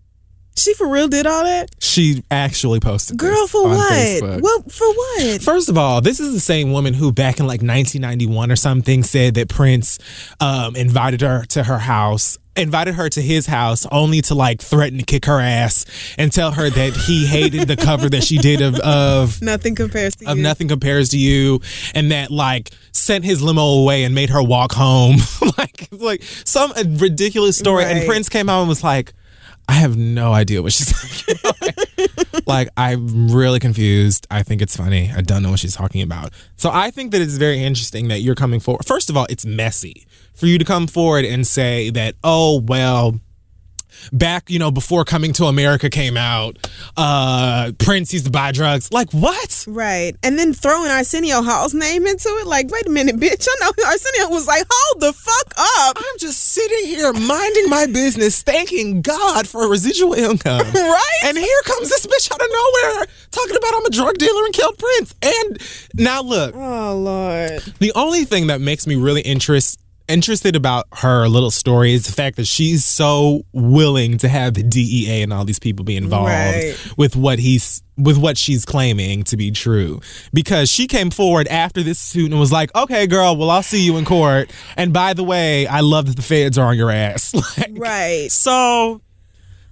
She for real did all that? She actually posted Girl, for what? Facebook. What for what? First of all, this is the same woman who, back in like 1991 or something, said that Prince um, invited her to her house, invited her to his house, only to like threaten to kick her ass and tell her that he hated the cover that she did of of Nothing compares to of you. nothing compares to you, and that like sent his limo away and made her walk home, like like some ridiculous story. And Prince came out and was like. I have no idea what she's talking about. like, I'm really confused. I think it's funny. I don't know what she's talking about. So I think that it's very interesting that you're coming forward. First of all, it's messy for you to come forward and say that, oh, well, back, you know, before coming to America came out, uh, Prince used to buy drugs. Like, what? Right. And then throwing Arsenio Hall's name into it. Like, wait a minute, bitch. I know Arsenio was like, hold the fuck up. I'm just sitting here minding my business, thanking God for residual income. Right? And here comes this bitch out of nowhere talking about I'm a drug dealer and killed Prince. And now look, Oh, Lord. the only thing that makes me really interest, interested about her little story is the fact that she's so willing to have the DEA and all these people be involved Right. with what he's with what she's claiming to be true because she came forward after this suit and was like okay girl well i'll see you in court and by the way i love that the feds are on your ass like, Right. so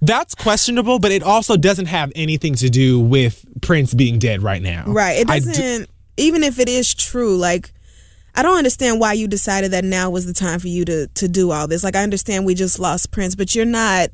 that's questionable but it also doesn't have anything to do with prince being dead right now Right. It doesn't, even if it is true, like, I don't understand why you decided that now was the time for you to to do all this. Like, I understand we just lost Prince, but you're not.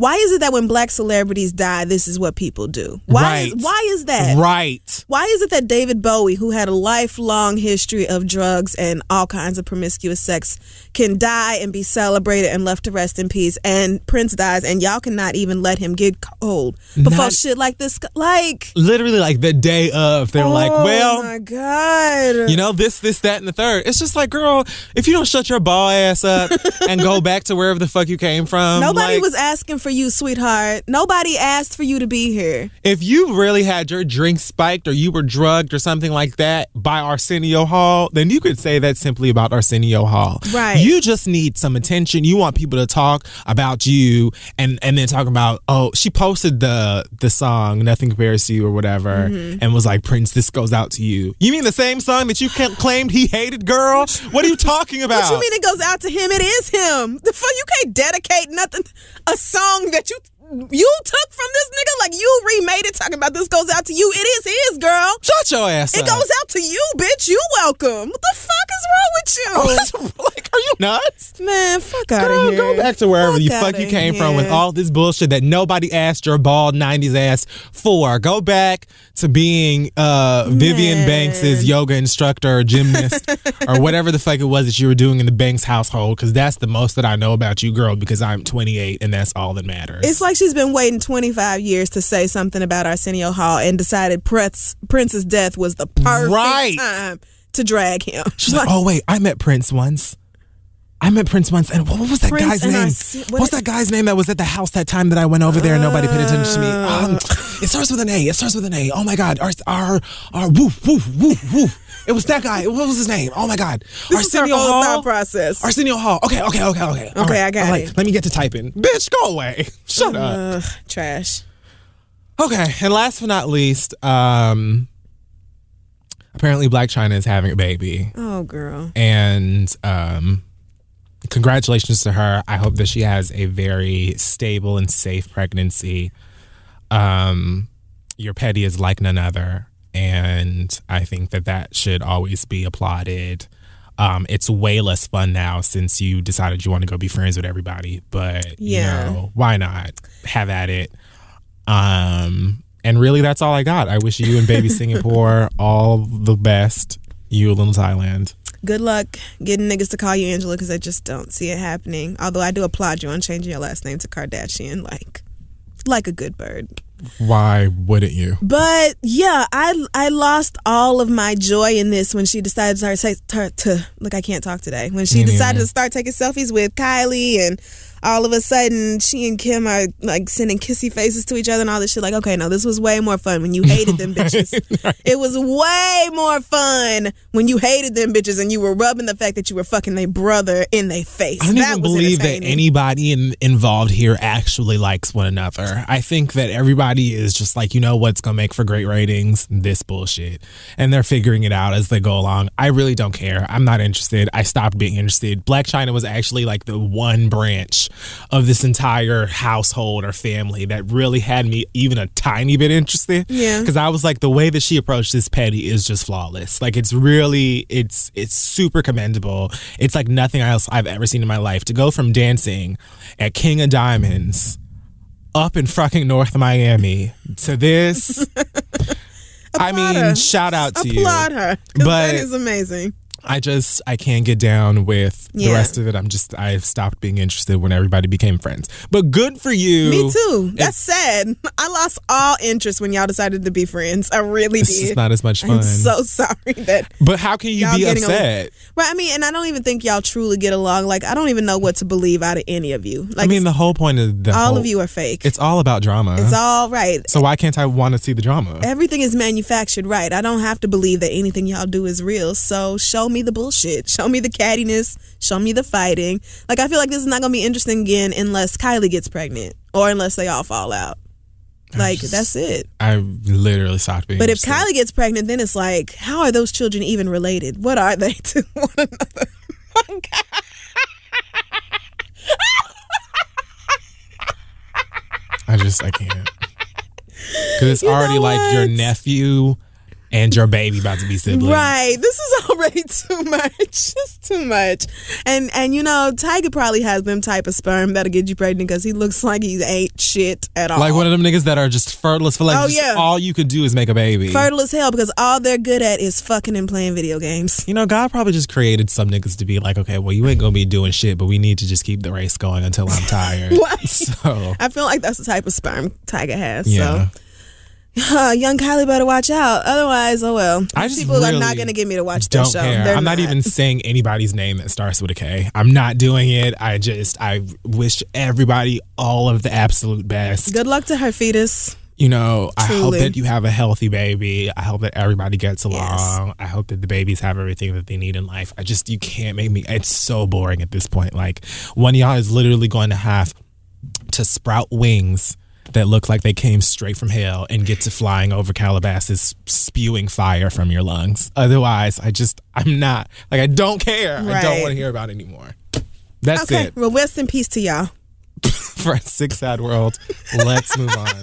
Why is it that when black celebrities die, this is what people do? Why Right. is why is that? right Why is it that David Bowie, who had a lifelong history of drugs and all kinds of promiscuous sex, can die and be celebrated and left to rest in peace, and Prince dies, and y'all cannot even let him get cold before Not- shit like this? Like, literally like the day of they're like oh well my god, you know this this that and the third it's just like girl if you don't shut your ball ass up and go back to wherever the fuck you came from Nobody like, was asking for you, sweetheart. Nobody asked for you to be here. if you really had your drink spiked or you were drugged or something like that by Arsenio Hall, then you could say that simply about Arsenio Hall. Right. You just need some attention. You want people to talk about you and and then talk about oh she posted the the song Nothing Compares to You or whatever Mm-hmm. and was like Prince this goes out to you. You mean the same song that you claimed he hated, girl? What are you talking about? What you mean it goes out to him? It is him. The fuck you can't dedicate nothing a song that you you took from this nigga like you remade it talking about this goes out to you. It is his girl. Shut your ass up. It up. goes out to you, bitch. You welcome. What the fuck is wrong with you? like, are you nuts? Man, fuck out of here. go back to wherever Fuck you fuck you came from with all this bullshit that nobody asked your bald '90s ass for. Go back to being uh, Vivian. Banks's yoga instructor or gymnast or whatever the fuck it was that you were doing in the Banks household. Because that's the most that I know about you, girl. Because I'm 28 and that's all that matters. It's like she's been waiting 25 years to say something about Arsenio Hall and decided Prince, Prince's death was the perfect Right. time to drag him. She's like, oh wait, I met Prince once. I met Prince once, and what what was that Prince guy's name? What What's is- that guy's name that was at the house that time that I went over there and nobody paid attention to me? Um, it starts with an A. It starts with an A. Oh my God, our our our woof woof woof woof. It was that guy. What was his name? Oh my God, This is Arsenio whole Hall. thought process. Arsenio Hall. Okay, okay, okay, okay. Okay, I got All right, it. Let me get to typing. Bitch, go away. Shut up. Trash. Okay, and last but not least, um, apparently Blac Chyna is having a baby. Oh, girl. and um, congratulations to her. I hope that she has a very stable and safe pregnancy. Um, your petty is like none other, and I think that that should always be applauded. Um, it's way less fun now since you decided you want to go be friends with everybody, but Yeah. you know, why not have at it? Um, and really, that's all I got. I wish you and baby Singapore all the best. You, little Thailand. Good luck getting niggas to call you Angela because I just don't see it happening. Although I do applaud you on changing your last name to Kardashian, like, like a good bird. Why wouldn't you? But yeah, I I lost all of my joy in this when she decided to start, start to look. I can't talk today. When she decided to start taking selfies with Kylie and all of a sudden she and Kim are like sending kissy faces to each other and all this shit. Like, okay, no, this was way more fun when you hated them bitches. It was way more fun when you hated them bitches and you were rubbing the fact that you were fucking their brother in their face. I don't that even believe that anybody in, involved here actually likes one another. I think that everybody is just like, you know what's going to make for great ratings? This bullshit. And they're figuring it out as they go along. I really don't care. I'm not interested. I stopped being interested. Blac Chyna was actually like the one branch of this entire household or family that really had me even a tiny bit interested. Yeah. Because I was like, the way that she approached this petty is just flawless. Like it's really, it's it's super commendable. It's like nothing else I've ever seen in my life. To go from dancing at King of Diamonds up in fucking North Miami to this. I mean, her. shout out to you. Applaud her. But- that is amazing. I just I can't get down with the rest of it. I'm just I've stopped being interested when everybody became friends. But good for you. Me too. That's sad. I lost all interest when y'all decided to be friends. I really It's did. just not as much fun. I'm so sorry that but how can you be upset? Right. I mean, and I don't even think y'all truly get along. Like, I don't even know what to believe out of any of you. Like, I mean, the whole point of the all whole, of you are fake. It's all about drama. It's all right. so why can't I want to see the drama? Everything is manufactured, right? I don't have to believe that anything y'all do is real. So show me the bullshit. Show me the cattiness. Show me the fighting. Like I feel like this is not gonna be interesting again unless Kylie gets pregnant or unless they all fall out. Like that's it. I literally stopped being. But if. Kylie gets pregnant, then it's like, how are those children even related? What are they to one another? Oh I just I can't. Because it's You already like your nephew and your baby about to be siblings. Right. This is already too much. It's too much. And and you know, Tyga probably has them type of sperm that'll get you pregnant because he looks like he ain't shit at all. Like one of them niggas that are just fertile for like Oh, yeah. all you could do is make a baby. fertile as hell because all they're good at is fucking and playing video games. you know, God probably just created some niggas to be like, okay, well, you ain't gonna be doing shit, but we need to just keep the race going until I'm tired. Right. So I feel like that's the type of sperm Tyga has. yeah, So, young Kylie better watch out. Otherwise, oh well. I just People are not going to get me to watch their show. care. They're I'm not even saying anybody's name that starts with a K. I'm not doing it. I just I wish everybody all of the absolute best. Good luck to her fetus. you know, I hope that you have a healthy baby. I hope that everybody gets along. Yes. I hope that the babies have everything that they need in life. I just, you can't make me, it's so boring at this point. Like, one of y'all is literally going to have to sprout wings that look like they came straight from hell and get to flying over Calabasas spewing fire from your lungs. Otherwise, I just, I'm not, like, I don't care. I don't want to hear about it anymore. That's Okay. it Well, rest in peace to y'all. for a six sad world. Let's move on.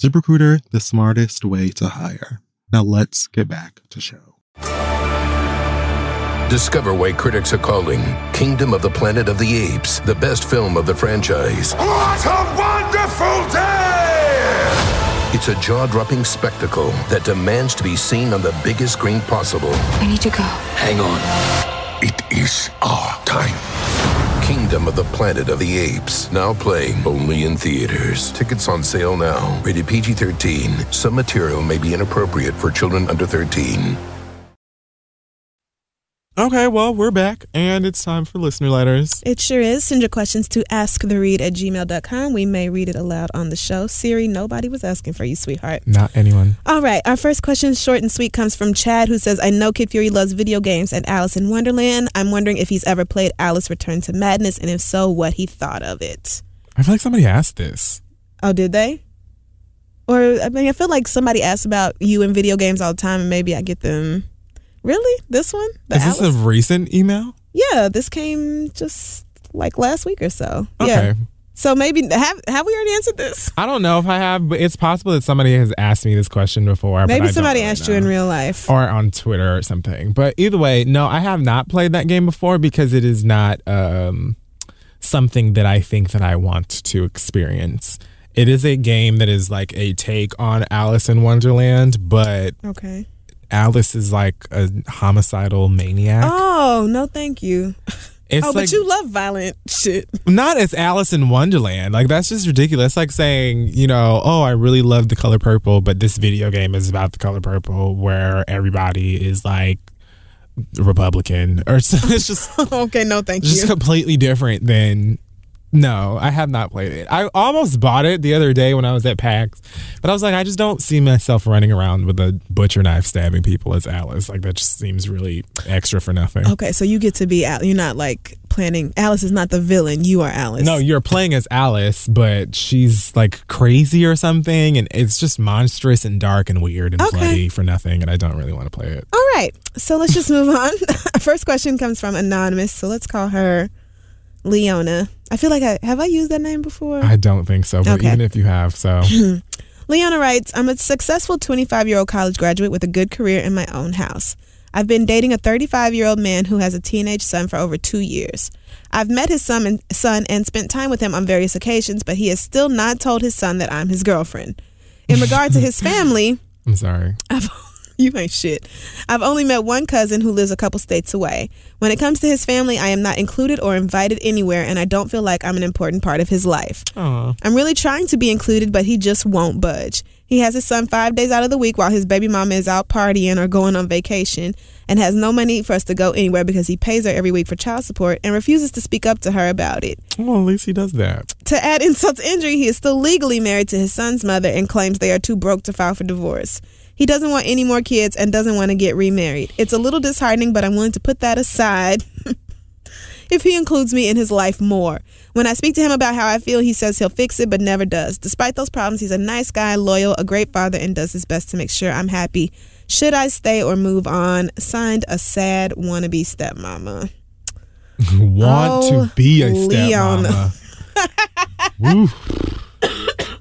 ZipRecruiter, the smartest way to hire. Now let's get back to show. Discover why critics are calling Kingdom of the Planet of the Apes the best film of the franchise. What a wonderful day! It's a jaw dropping spectacle that demands to be seen on the biggest screen possible. I need to go. Hang on. It is our time. Kingdom of the Planet of the Apes, now playing only in theaters. Tickets on sale now. Rated PG 13. Some material may be inappropriate for children under 13. Okay, well, we're back and it's time for listener letters. It sure is. Send your questions to asktheread at gmail.com. We may read it aloud on the show. Siri, nobody was asking for you, sweetheart. Not anyone. All right, our first question, short and sweet, comes from Chad, who says, I know Kid Fury loves video games and Alice in Wonderland. I'm wondering if he's ever played Alice Return to Madness, and if so, what he thought of it. I feel like somebody asked this. Oh, did they? Or, I mean, I feel like somebody asks about you and video games all the time, and maybe I get them. Really? This one? The Is this a recent email? yeah, this came just like last week or so. Okay. Yeah. So maybe, have, have we already answered this? I don't know if I have, but it's possible that somebody has asked me this question before. Maybe somebody really asked you in real life. or on Twitter or something. But either way, no, I have not played that game before because it is not um, something that I think that I want to experience. It is a game that is like a take on Alice in Wonderland, but Okay. Alice is like a homicidal maniac. Oh, no, thank you. it's oh, like but you love violent shit. not as Alice in Wonderland. Like that's just ridiculous. It's like saying, you know, oh, I really love the color purple, but this video game is about the color purple where everybody is like Republican or so it's just okay, no, thank just you. Just completely different than no, I have not played it. I almost bought it the other day when I was at PAX, but I was like, I just don't see myself running around with a butcher knife stabbing people as Alice. Like that just seems really extra for nothing. Okay, so you get to be Al. You're not like planning. Alice is not the villain. You are Alice. No, you're playing as Alice, but she's like crazy or something, and it's just monstrous and dark and weird and Okay. bloody for nothing, and I don't really want to play it. All right, so let's just move on. First question comes from anonymous, so let's call her Leona. I feel like I have I used that name before. I don't think so, but Okay. even if you have, so Leona writes, I'm a successful 25 year old college graduate with a good career in my own house. I've been dating a 35 year old man who has a teenage son for over two years. I've met his son and, son and spent time with him on various occasions, but he has still not told his son that I'm his girlfriend. In regard to his family, I'm sorry. I've, you ain't shit. I've only met one cousin who lives a couple states away. When it comes to his family, I am not included or invited anywhere, and I don't feel like I'm an important part of his life. Aw. I'm really trying to be included, but he just won't budge. He has his son five days out of the week while his baby mama is out partying or going on vacation and has no money for us to go anywhere because he pays her every week for child support and refuses to speak up to her about it. Well, at least he does that. To add insult to injury, he is still legally married to his son's mother and claims they are too broke to file for divorce. He doesn't want any more kids and doesn't want to get remarried. It's a little disheartening, but I'm willing to put that aside if he includes me in his life more. When I speak to him about how I feel, he says he'll fix it, but never does. Despite those problems, he's a nice guy, loyal, a great father, and does his best to make sure I'm happy. Should I stay or move on? Signed, a sad wannabe stepmama. Want Oh, to be a Leona. stepmama. Woo.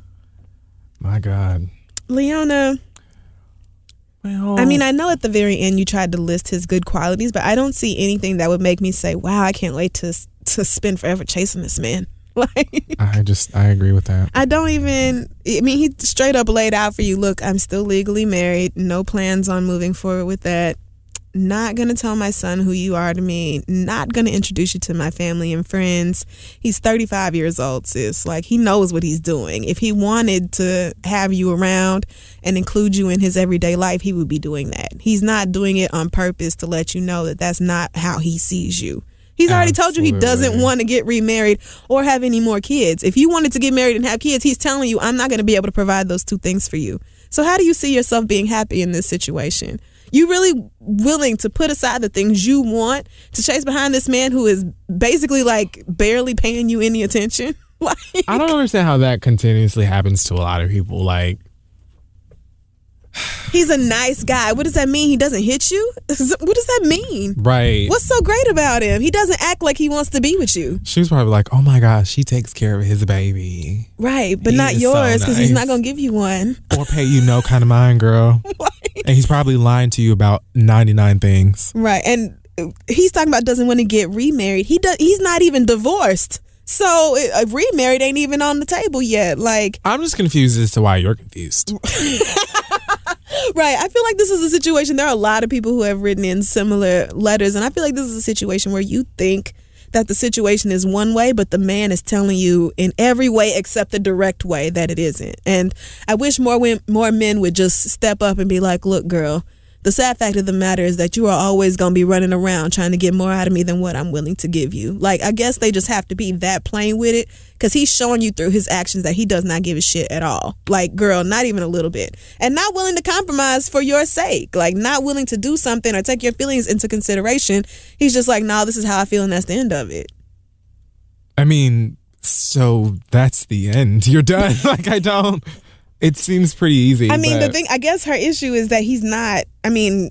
My God. Leona. Well, I mean, I know at the very end you tried to list his good qualities, but I don't see anything that would make me say, "Wow, I can't wait to to spend forever chasing this man." Like, I just I agree with that. I don't even. I mean, he straight up laid out for you. Look, I'm still legally married. No plans on moving forward with that. Not gonna tell my son who you are to me. Not gonna introduce you to my family and friends. He's 35 years old, sis. Like he knows what he's doing. If he wanted to have you around and include you in his everyday life, he would be doing that. He's not doing it on purpose to let you know that that's not how he sees you. He's already told you he doesn't want to get remarried or have any more kids. If you wanted to get married and have kids, he's telling you, I'm not going to be able to provide those two things for you. So, how do you see yourself being happy in this situation? You really willing to put aside the things you want to chase behind this man who is basically like barely paying you any attention? Like, I don't understand how that continuously happens to a lot of people. Like, he's a nice guy. What does that mean? He doesn't hit you? What does that mean? right? What's so great about him? He doesn't act like he wants to be with you. She was probably like, "Oh my gosh, she takes care of his baby, Right, but He not yours because he's nice. not going to give you one. or pay you no kind of mind, girl." and he's probably lying to you about ninety nine things. Right, and uh, he's talking about doesn't want to get remarried. He does. He's not even divorced, so uh, remarried ain't even on the table yet. Like, I'm just confused as to why you're confused. Right? I feel like this is a situation. There are a lot of people who have written in similar letters, and I feel like this is a situation where you think that the situation is one way, but the man is telling you in every way except the direct way that it isn't. And I wish more more men would just step up and be like, "Look, girl." The sad fact of the matter is that you are always going to be running around trying to get more out of me than what I'm willing to give you. Like, I guess they just have to be that plain with it because he's showing you through his actions that he does not give a shit at all. Like, girl, not even a little bit. And not willing to compromise for your sake. Like, not willing to do something or take your feelings into consideration. He's just like, no, this is how I feel, and that's the end of it. I mean, so that's the end. You're done. like I don't. It seems pretty easy. I mean, the thing, I guess her issue is that he's not, I mean,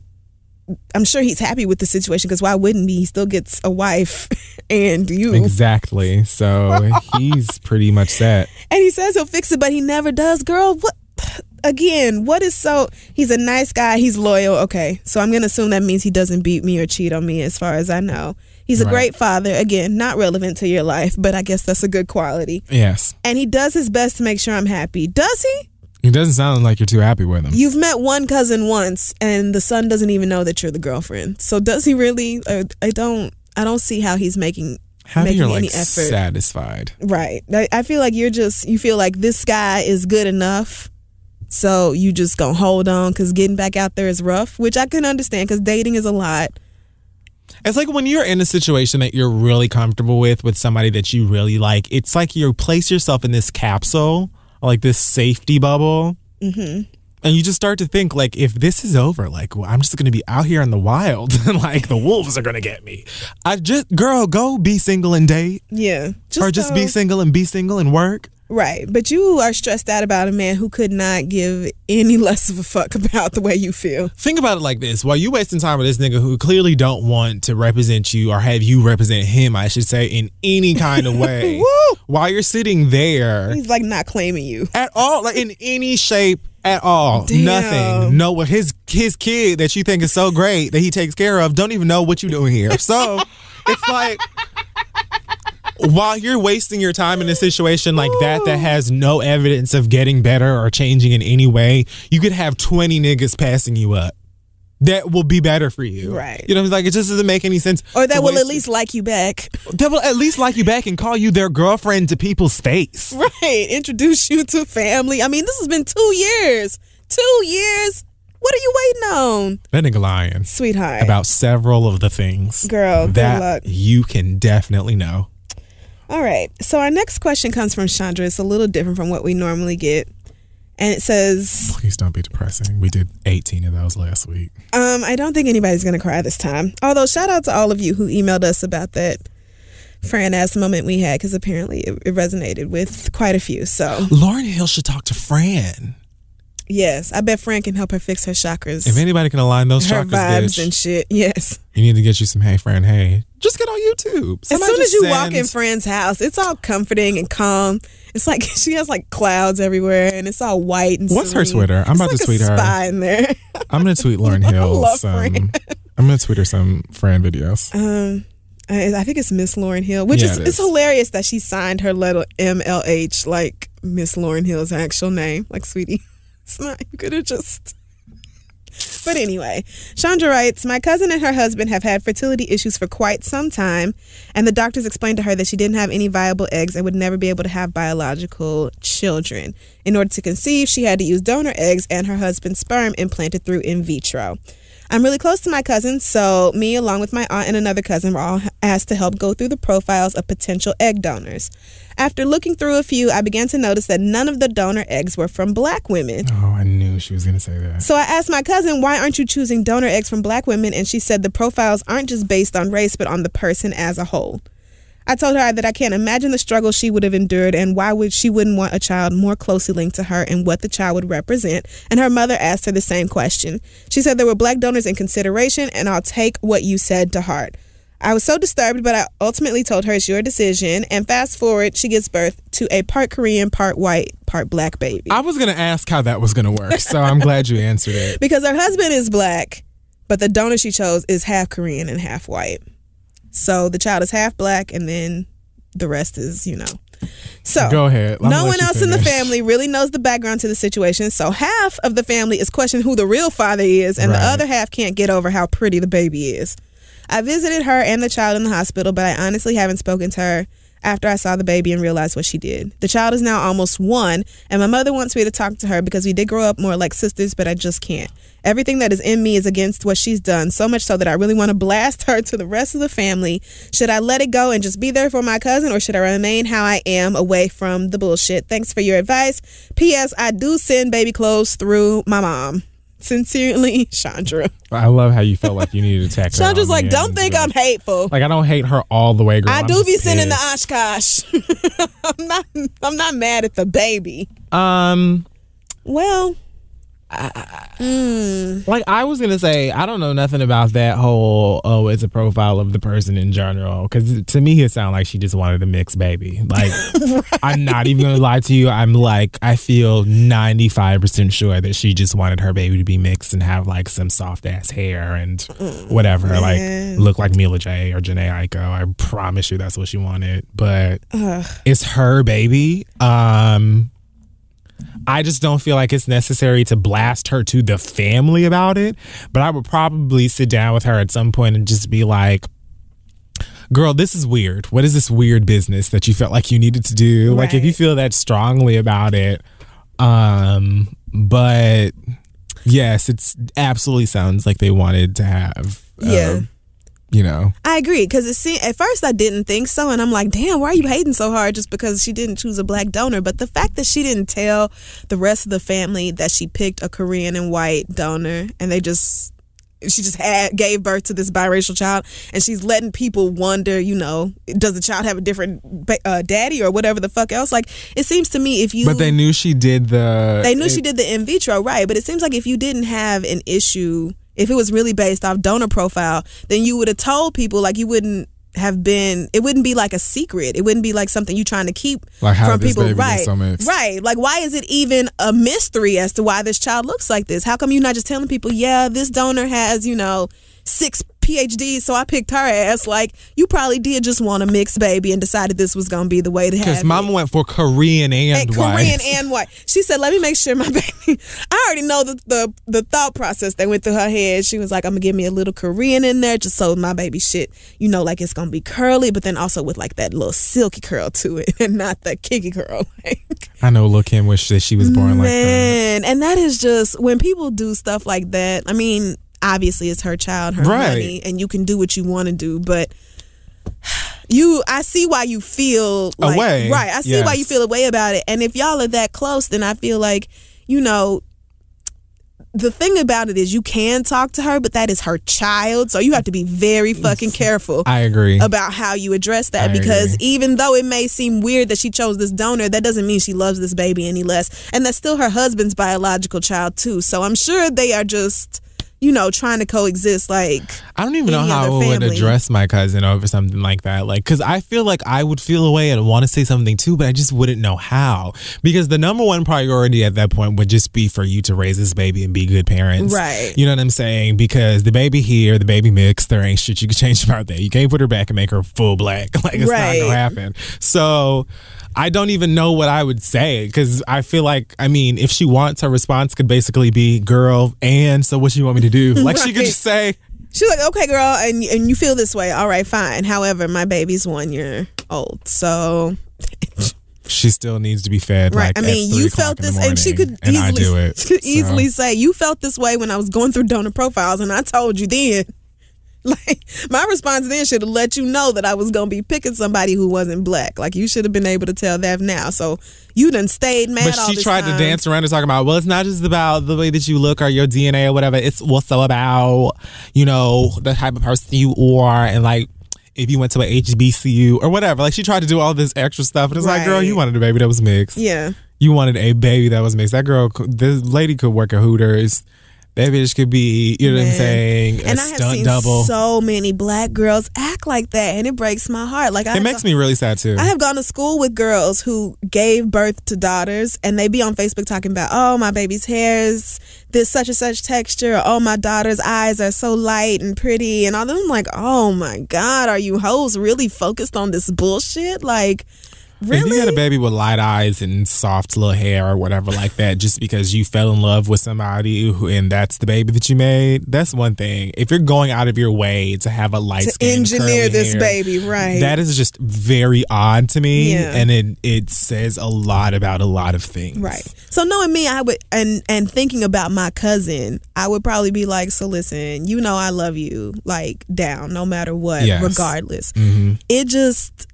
I'm sure he's happy with the situation because why wouldn't he? He still gets a wife and you. Exactly. So he's pretty much set. And he says he'll fix it, but he never does. Girl, what? Again, what is so? He's a nice guy. He's loyal. Okay, so I'm gonna assume that means he doesn't beat me or cheat on me, as far as I know. He's a Right. great father. Again, not relevant to your life, but I guess that's a good quality. Yes. And he does his best to make sure I'm happy. Does he? It doesn't sound like you're too happy with him. You've met one cousin once, and the son doesn't even know that you're the girlfriend. So does he really? Uh, I don't. I don't see how he's making Happy making you're like any effort. satisfied. Right. I, I feel like you're just you feel like this guy is good enough, so you just gonna hold on because getting back out there is rough, which I can understand because dating is a lot. It's like when you're in a situation that you're really comfortable with, with somebody that you really like, it's like you place yourself in this capsule, like this safety bubble. Mm-hmm. And you just start to think, like, if this is over, like, well, I'm just going to be out here in the wild and, like, the wolves are going to get me. I just, girl, go be single and date. Yeah. or just be single and be single and work. Right. But you are stressed out about a man who could not give any less of a fuck about the way you feel. Think about it like this: while you wasting time with this nigga who clearly don't want to represent you or have you represent him, I should say, in any kind of way. While you're sitting there He's like not claiming you. at all, like in any shape at all, Damn. nothing. No, his his kid that you think is so great that he takes care of don't even know what you're doing here. So it's like. While you're wasting your time in a situation like that that has no evidence of getting better or changing in any way, you could have 20 niggas passing you up. That will be better for you. Right. You know, it's like it just doesn't make any sense. Or that will at least like you back. that will at least like you back and call you their girlfriend to people's face. Right. Introduce you to family. I mean, this has been two years. Two years. What are you waiting on? That nigga lying Sweetheart. about several of the things. Girl, good that luck. you can definitely know. All right. So our next question comes from Chandra. It's a little different from what we normally get. And it says, Please don't be depressing. We did 18 of those last week. um, I don't think anybody's going to cry this time. Although, shout out to all of you who emailed us about that Fran ass moment we had because apparently it, it resonated with quite a few. So, Lauryn Hill should talk to Fran. yes, I bet Fran can help her fix her chakras, If anybody can align those her chakras, vibes bitch, and shit. Yes. you need to get you some Hey Fran Hey. Just get on YouTube. As soon as you walk in send- Fran's house, it's all comforting and calm. It's like she has like clouds everywhere, and it's all white and. What's her. Twitter? I'm It's about to tweet her. Spy in there. I'm gonna tweet Lauryn Hill love some. I'm gonna tweet her some Fran videos. Um, I, think it's Miss Lauryn Hill, which Yeah, is it it's hilarious that she signed her letter MLH like Miss Lauryn Hill's actual name. Like, sweetie, it's not. You could have just. But anyway, Chandra writes, My cousin and her husband have had fertility issues for quite some time, and the doctors explained to her that she didn't have any viable eggs and would never be able to have biological children. In order to conceive, she had to use donor eggs and her husband's sperm implanted through in vitro. I'm really close to my cousin, so me, along with my aunt and another cousin, were all asked to help go through the profiles of potential egg donors. After looking through a few, I began to notice that none of the donor eggs were from black women. Oh, I knew she was gonna say that. So I asked my cousin, why aren't you choosing donor eggs from black women? And she said the profiles aren't just based on race, but on the person as a whole. I told her that I can't imagine the struggle she would have endured and why would she wouldn't want a child more closely linked to her and what the child would represent. And her mother asked her the same question. She said there were black donors in consideration and I'll take what you said to heart. I was so disturbed, but I ultimately told her it's your decision. And fast forward, she gives birth to a part Korean, part white, part black baby. I was gonna ask how that was gonna work, so I'm glad you answered it. because her husband is black, but the donor she chose is half Korean and half white. So the child is half black, and then the rest is, you know. So Go ahead. I'm no one else in the family really knows the background to the situation. So half of the family is questioning who the real father is, and the other half can't get over how pretty the baby is. I visited her and the child in the hospital, but I honestly haven't spoken to her after I saw the baby and realized what she did. The child is now almost one, and my mother wants me to talk to her because we did grow up more like sisters, but I just can't. Everything that is in me is against what she's done, so much so that I really want to blast her to the rest of the family. Should I let it go and just be there for my cousin, or should I remain how I am away from the bullshit? Thanks for your advice. P.S. I do send baby clothes through my mom. Sincerely, Chandra. I love how you felt like you needed to attack her. Chandra's like, don't think I'm hateful. Like I don't hate her all the way, girl. I I'm do just be sending the pissed. Oshkosh. I'm not. I'm not mad at the baby. Um, Well, like I was gonna say, I don't know nothing about that whole oh, it's a profile of the person in general. Because to me, it sounded like she just wanted a mixed baby. Like I'm not even gonna lie to you. I'm like I feel 95 percent sure that she just wanted her baby to be mixed and have like some soft ass hair and whatever, man. like look like Mila J or Jhené Aiko. I promise you that's what she wanted. But it's her baby. Um. I just don't feel like it's necessary to blast her to the family about it. But I would probably sit down with her at some point and just be like, girl, this is weird. What is this weird business that you felt like you needed to do? Like, if you feel that strongly about it, um, but yes, it's absolutely sounds like they wanted to have, uh, Yeah. You know, I agree because it seemed at first I didn't think so, and I'm like, damn, why are you hating so hard just because she didn't choose a black donor? But the fact that she didn't tell the rest of the family that she picked a Korean and white donor, and they just she just had gave birth to this biracial child, and she's letting people wonder, you know, does the child have a different uh, daddy or whatever the fuck else? Like, it seems to me if you but they knew she did the. they knew she did the in vitro, right? But it seems like if you didn't have an issue, if it was really based off donor profile, then you would have told people. Like you wouldn't have been. It wouldn't be like a secret. It wouldn't be like something you trying to keep Like, how from people, right? so? Right. Like why is it even a mystery as to why this child looks like this? How come you're not just telling people, yeah, this donor has you know six PhDs, so I picked her ass. Like you probably did just want a mixed baby and decided this was gonna be the way to have. Because mama went for Korean and, And white. Korean and white. She said, "Let me make sure my baby." I already know the, the the thought process that went through her head. She was like, "I'm gonna give me a little Korean in there, just so my baby shit, you know, like it's gonna be curly, but then also with like that little silky curl to it, and not that kinky curl." Like, I know Lil Kim wished that she was born like that. man, and that is just when people do stuff like that. I mean, obviously it's her child, her Right. money, and you can do what you want to do, but. You, I see why you feel like, way, right. I see why you feel a way about it, and if y'all are that close, then I feel like, you know, the thing about it is you can talk to her, but that is her child, so you have to be very fucking careful I agree. about how you address that I because agree. even though it may seem weird that she chose this donor, that doesn't mean she loves this baby any less. And that's still her husband's biological child too. So I'm sure they are just, you know, trying to coexist like I don't even know how I would family. address my cousin over something like that. Like, because I feel like I would feel away and want to say something too, but I just wouldn't know how. Because the number one priority at that point would just be for you to raise this baby and be good parents. Right. You know what I'm saying? Because the baby here, the baby mixed, there ain't shit you can change about that. You can't put her back and make her full black. Like, it's Right. not going to happen. So. I don't even know what I would say because I feel like, I mean, if she wants, her response could basically be, girl, and so what you want me to do? Like, she could just say, She's like, okay, girl, and and you feel this way. All right, fine. However, my baby's one year old, so she still needs to be fed. right. Like I mean, you felt this, and she could and easily it. she could so. easily say, "You felt this way when I was going through donor profiles," and I told you then. Like my response then should have let you know that I was gonna be picking somebody who wasn't black. Like you should have been able to tell that now. So you done stayed mad. But she tried to dance around and talking about, well, it's not just about the way that you look or your DNA or whatever. It's also about, you know, the type of person you are and like if you went to a HBCU or whatever. Like she tried to do all this extra stuff. And it's like, girl, you wanted a baby that was mixed. Yeah. You wanted a baby that was mixed. That girl, this lady could work at Hooters. That bitch could be, you know what I'm saying, a And I have stunt seen double. so many black girls act like that, and it breaks my heart. Like I it makes go- me really sad too. I have gone to school with girls who gave birth to daughters, and they be on Facebook talking about, oh, my baby's hair is this such and such texture. Or, oh, my daughter's eyes are so light and pretty, and all them. I'm like, oh my god, are you hoes really focused on this bullshit? Like, If you Really? had a baby with light eyes and soft little hair or whatever like that, just because you fell in love with somebody who, and that's the baby that you made, that's one thing. If you're going out of your way to have a light to skin, engineer this baby, right? that is just very odd to me, Yeah. and it it says a lot about a lot of things. Right. So knowing me, I would and and thinking about my cousin, I would probably be like, so listen, you know I love you, like down, no matter what, Yes. regardless. hmm It just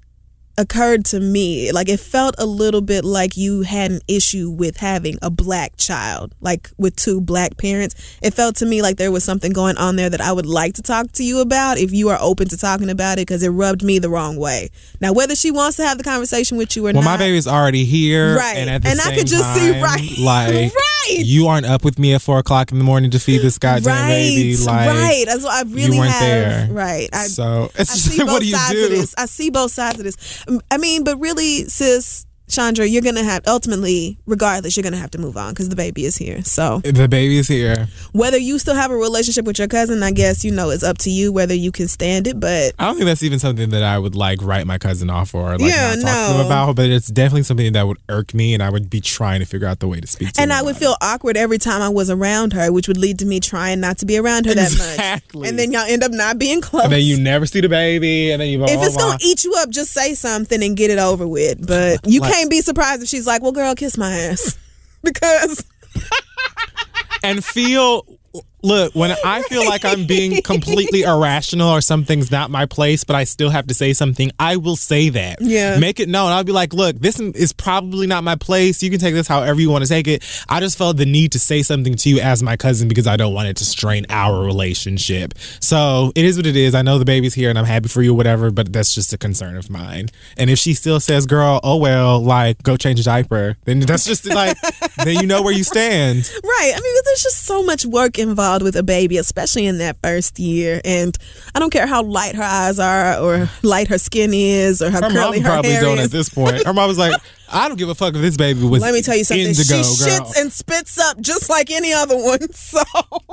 occurred to me like it felt a little bit like you had an issue with having a black child like with two black parents it felt to me like there was something going on there that i would like to talk to you about if you are open to talking about it because it rubbed me the wrong way now whether she wants to have the conversation with you or Well, not my baby's already here, Right. And And I could just see- right. like Right. you aren't up with me at four o'clock in the morning to feed this goddamn right, baby. Like, right. That's what I really you weren't have. there. Right. I, so it's I just see like, both what do you sides do? of this. I see both sides of this. I mean, but really, sis Chandra, you're gonna have ultimately, regardless, you're gonna have to move on because the baby is here. So The baby is here. whether you still have a relationship with your cousin, I guess you know it's up to you whether you can stand it. But I don't think that's even something that I would like write my cousin off for, like Yeah, not talk to no. him about. But it's definitely something that would irk me, and I would be trying to figure out the way to speak to. and I would feel awkward every time I was around her, which would lead to me trying not to be around her that Exactly. much. And then y'all end up not being close. And then you never see the baby, and then you. Blah, if it's blah. gonna eat you up, just say something and get it over with. But you Like- can't be surprised if she's like, "Well, girl, kiss my ass," because and feel look when i feel like i'm being completely irrational or something's not my place but i still have to say something i will say that. Yeah. make it known. I'll be like look this is probably not my place. You can take this however you want to take it. I just felt the need to say something to you as my cousin because i don't want it to strain our relationship. So it is what it is. I know the baby's here and i'm happy for you whatever but that's just a concern of mine. And if she still says girl oh well like go change a diaper then that's just like then you know where you stand. Right. I mean, there's just so much work involved with a baby, especially in that first year. And I don't care how light her eyes are, or light her skin is, or how Her curly mom her probably hair don't is. at this point. Her mom was like, I don't give a fuck if this baby was Let me tell you something. indigo, she girl. shits and spits up just like any other one. So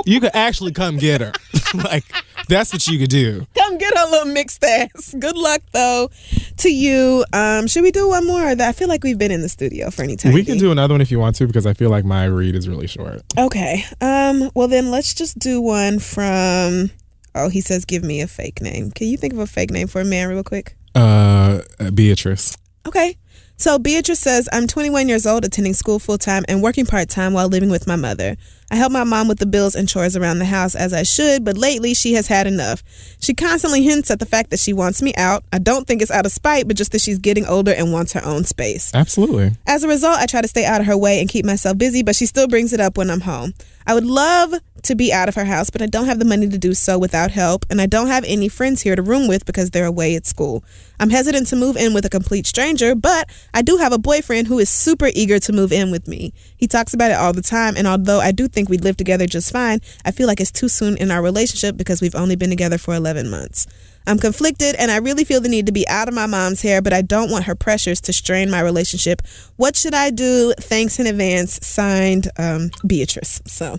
you could actually come get her. like, that's what you could do. come get her a little mixed ass. Good luck though to you. Um, should we do one more? I feel like we've been in the studio for any time. We can do another one if you want to, because I feel like my read is really short. Okay. Um. Well, then let's just do one from. Oh, he says, "Give me a fake name." Can you think of a fake name for a man, real quick? Uh, Beatrice. Okay. So Beatrice says, I'm 21 years old, attending school full time and working part time while living with my mother. I help my mom with the bills and chores around the house as I should, but lately she has had enough. She constantly hints at the fact that she wants me out. I don't think it's out of spite, but just that she's getting older and wants her own space. Absolutely. As a result, I try to stay out of her way and keep myself busy, but she still brings it up when I'm home. I would love to be out of her house, but I don't have the money to do so without help, and I don't have any friends here to room with because they're away at school. I'm hesitant to move in with a complete stranger, but I do have a boyfriend who is super eager to move in with me. He talks about it all the time, and although I do think we'd live together just fine, I feel like it's too soon in our relationship because we've only been together for 11 months. I'm conflicted and I really feel the need to be out of my mom's hair, but I don't want her pressures to strain my relationship. What should I do? Thanks in advance. Signed, um, Beatrice. So,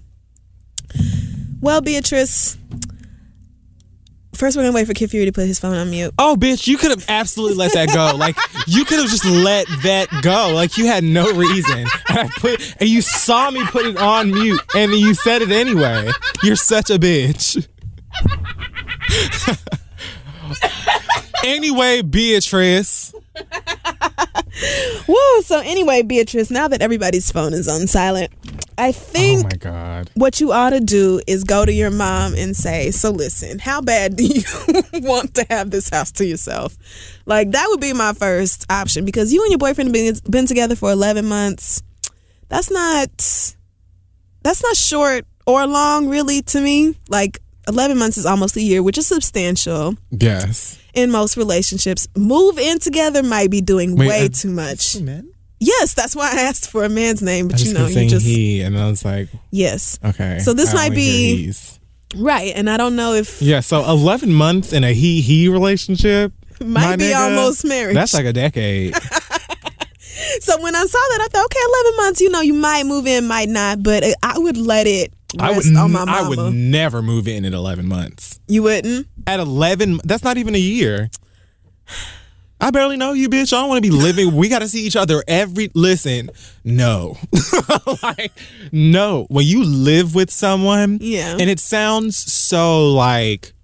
well, Beatrice, first we're gonna wait for Kid Fury to put his phone on mute. Oh, bitch, you could have absolutely let that go. Like, you could have just let that go. Like, you had no reason. And I put, and you saw me put it on mute, and then you said it anyway. You're such a bitch. anyway, Beatrice. Woo! So anyway, Beatrice, now that everybody's phone is on silent, I Oh think my God. what you ought to do is go to your mom and say, So listen, how bad do you want to have this house to yourself? Like, that would be my first option because you and your boyfriend have been, been together for 11 months. That's not, that's not short or long, really, to me. Like, 11 months is almost a year, which is substantial Yes. in most relationships. Move in together might be doing Wait, way uh, too much. Men? Yes, that's why I asked for a man's name, but just you know, you just he, and I was like, yes, okay. So this I might be- right. And I don't know if Yeah, so 11 months in a he he relationship. might be nigga, almost marriage. That's like a decade. so when I saw that, I thought, okay, eleven months. You know, you might move in, might not, but I would let it I would, on oh, my mama. I would never move in at 11 months. you wouldn't. At 11, that's not even a year. I barely know you, bitch. I don't want to be living. We got to see each other every. Listen, no, like no. When you live with someone, Yeah. and it sounds so like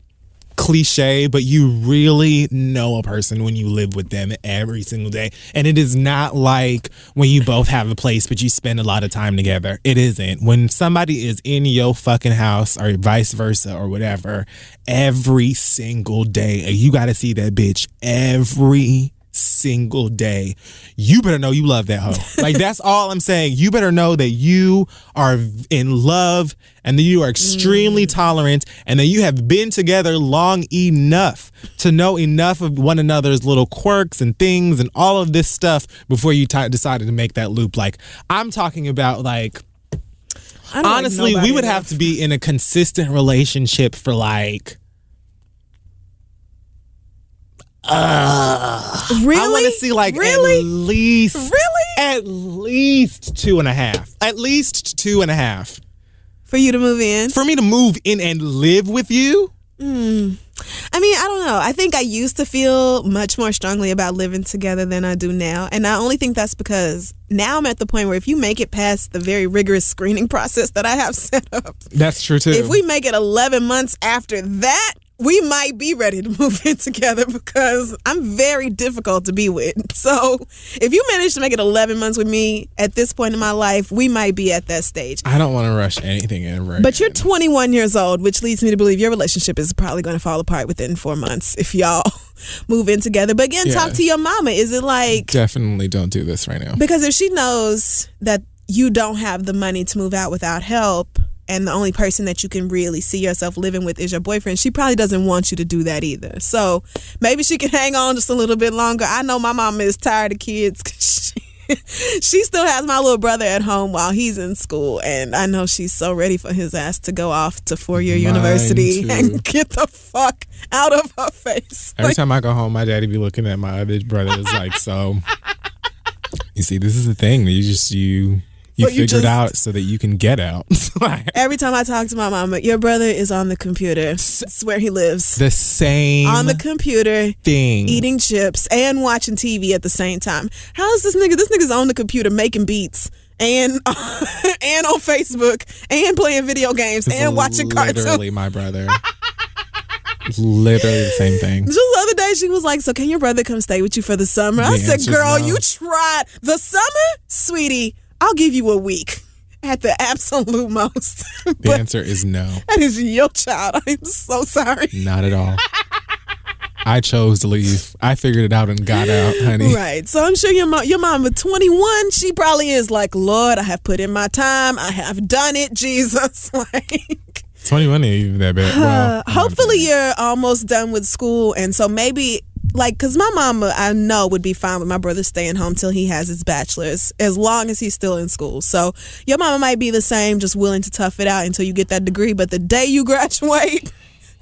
cliche, but you really know a person when you live with them every single day. And it is not like when you both have a place, but you spend a lot of time together. It isn't. When somebody is in your fucking house or vice versa or whatever, every single day, you got to see that bitch every single day. You better know you love that hoe. Like that's all I'm saying. You better know that you are in love and that you are extremely tolerant and that you have been together long enough to know enough of one another's little quirks and things and all of this stuff before you t- decided to make that loop. Like I'm talking about like don't like honestly, we would have to be in a consistent relationship for like Really? I want to see like really, at least Really? at least two and a half. At least two and a half. for you to move in. For me to move in and live with you, hmm. I mean, I don't know. I think I used to feel much more strongly about living together than I do now. And I only think that's because now I'm at the point where if you make it past the very rigorous screening process that I have set up, that's true too. if we make it 11 months after that, we might be ready to move in together because I'm very difficult to be with. So if you manage to make it 11 months with me at this point in my life, we might be at that stage. I don't want to rush anything in. Right But you're 21 years old, which leads me to believe your relationship is probably going to fall apart within four months if y'all move in together. But again, talk to your mama. Is it like, definitely don't do this right now. because if she knows that you don't have the money to move out without help, and the only person that you can really see yourself living with is your boyfriend, she probably doesn't want you to do that either. So maybe she can hang on just a little bit longer. I know my mama is tired of kids. She, she still has my little brother at home while he's in school, and I know she's so ready for his ass to go off to four year university too. and get the fuck out of her face. Every Like, time I go home, my daddy be looking at my other brother. Is like, so you see, this is the thing you just you you you figured just- out so that you can get out. Every time I talk to my mama, your brother is on the computer. It's where he lives. the same on the computer thing. eating chips and watching TV at the same time. How is this nigga? This nigga's on the computer making beats and and on Facebook and playing video games It's and watching cartoons. Literally, my brother. Literally the same thing. Just the other day, she was like, "So can your brother come stay with you for the summer?" I said, "Girl, no. you tried the summer, sweetie. I'll give you a week at the absolute most." The answer is no, that is your child. I'm so sorry. not at all. I chose to leave. I figured it out and got out, honey. Right. So I'm sure your mom, your mom at 21, she probably is like, Lord, I have put in my time. I have done it, Jesus. Like, 21 ain't even that bad. Well, uh, hopefully you're almost done with school. And so maybe, like, because my mama, I know, would be fine with my brother staying home till he has his bachelor's, as long as he's still in school. So your mama might be the same, just willing to tough it out until you get that degree. But the day you graduate,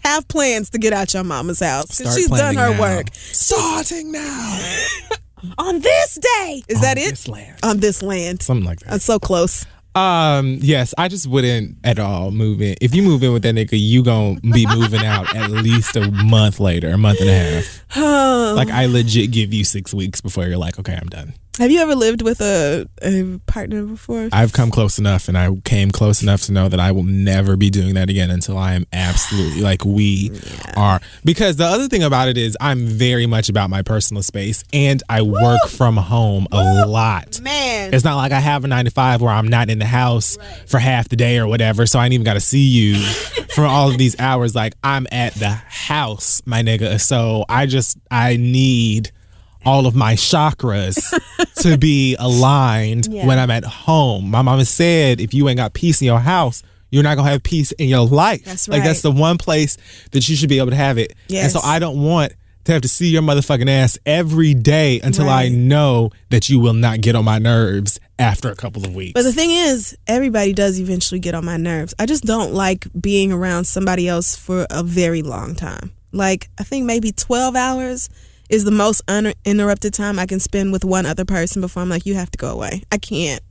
have plans to get out your mama's house. 'cause Start she's done her now. work. Starting now. On this day. Is that it? this land. On this land. Something like that. That's so close. Um, yes, I just wouldn't at all move in. If you move in with that nigga, you gonna be moving out at least a month later, a month and a half. Like I legit give you six weeks before you're like, okay, I'm done. Have you ever lived with a, a partner before? I've come close enough and I came close enough to know that I will never be doing that again until I am absolutely like we are. Because the other thing about it is I'm very much about my personal space and I work from home a lot. Man. It's not like I have a nine to five where I'm not in the house for half the day or whatever. So I ain't even got to see you for all of these hours. Like I'm at the house, my nigga. So I just, I need all of my chakras to be aligned Yeah. when I'm at home. My mama said, if you ain't got peace in your house, you're not gonna have peace in your life. That's Like that's the one place that you should be able to have it. And so I don't want to have to see your motherfucking ass every day until I know that you will not get on my nerves after a couple of weeks. But the thing is, everybody does eventually get on my nerves. I just don't like being around somebody else for a very long time. Like, I think maybe 12 hours is the most uninterrupted time I can spend with one other person before I'm like, you have to go away. I can't.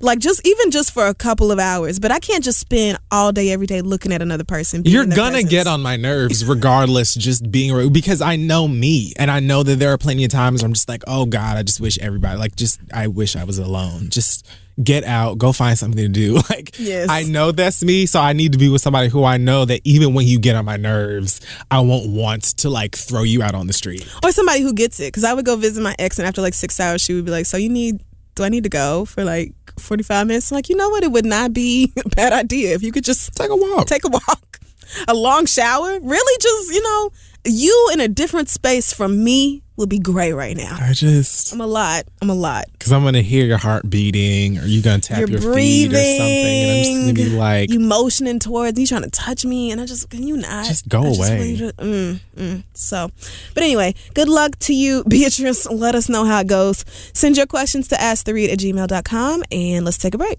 Like just even just for a couple of hours. But I can't just spend all day every day looking at another person. You're gonna presence. get on my nerves regardless, just being rude because I know me and I know that there are plenty of times I'm just like, oh God, I just wish everybody, like, just, I wish I was alone. Just get out, go find something to do. Like, Yes. I know that's me. So I need to be with somebody who I know that even when you get on my nerves, I won't want to like throw you out on the street. or somebody who gets it. Because I would go visit my ex, and after like six hours, she would be like, "So you need? Do I need to go for like forty five minutes?" I'm like, you know what? It would not be a bad idea if you could just Take a walk. take a walk, a long shower. Really, just you know, you in a different space from me would be great right now. I just, I'm a lot. I'm a lot. because I'm gonna hear your heart beating, or you gonna tap You're your breathing. feet or something, and I'm just gonna be like, you motioning towards you trying to touch me, and I just can you not Just go I away. to- mm, mm. So, but anyway, good luck to you, Beatrice. Let us know how it goes. Send your questions to asktheread at gmail.com and let's take a break.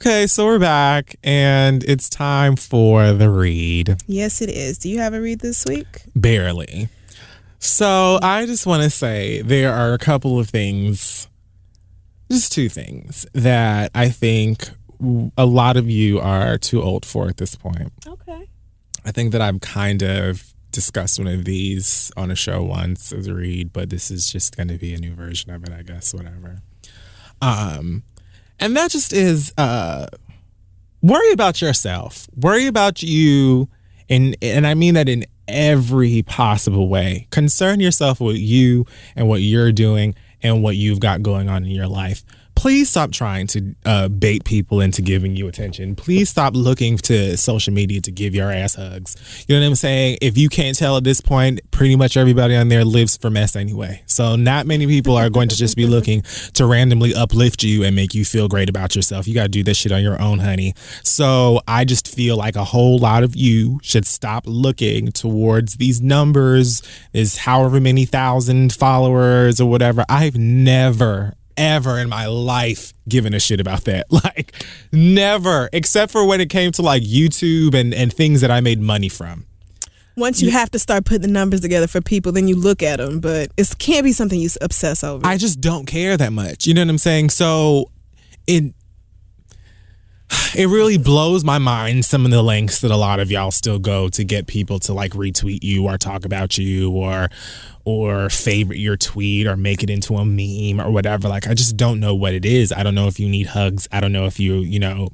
Okay, so we're back, and it's time for the read. Yes, it is. Do you have a read this week? Barely. So I just want to say there are a couple of things, just two things that I think a lot of you are too old for at this point. Okay. I think that I've kind of discussed one of these on a show once as a read, but this is just going to be a new version of it, I guess, whatever. Um, and that just is uh, worry about yourself. Worry about you, and and I mean that in every possible way. Concern yourself with you and what you're doing and what you've got going on in your life. Please stop trying to uh, bait people into giving you attention. Please stop looking to social media to give your ass hugs. You know what I'm saying? If you can't tell at this point, pretty much everybody on there lives for mess anyway. So not many people are going to just be looking to randomly uplift you and make you feel great about yourself. You got to do this shit on your own, honey. So I just feel like a whole lot of you should stop looking towards these numbers, is however many thousand followers or whatever. I've never ever in my life given a shit about that. Like never, except for when it came to like YouTube and and things that I made money from. Once you have to start putting the numbers together for people, then you look at them, but it can't be something you obsess over. I just don't care that much. You know what I'm saying? So it it really blows my mind some of the lengths that a lot of y'all still go to get people to like retweet you or talk about you or or favorite your tweet or make it into a meme or whatever. Like I just don't know what it is. I don't know if you need hugs. I don't know if you, you know,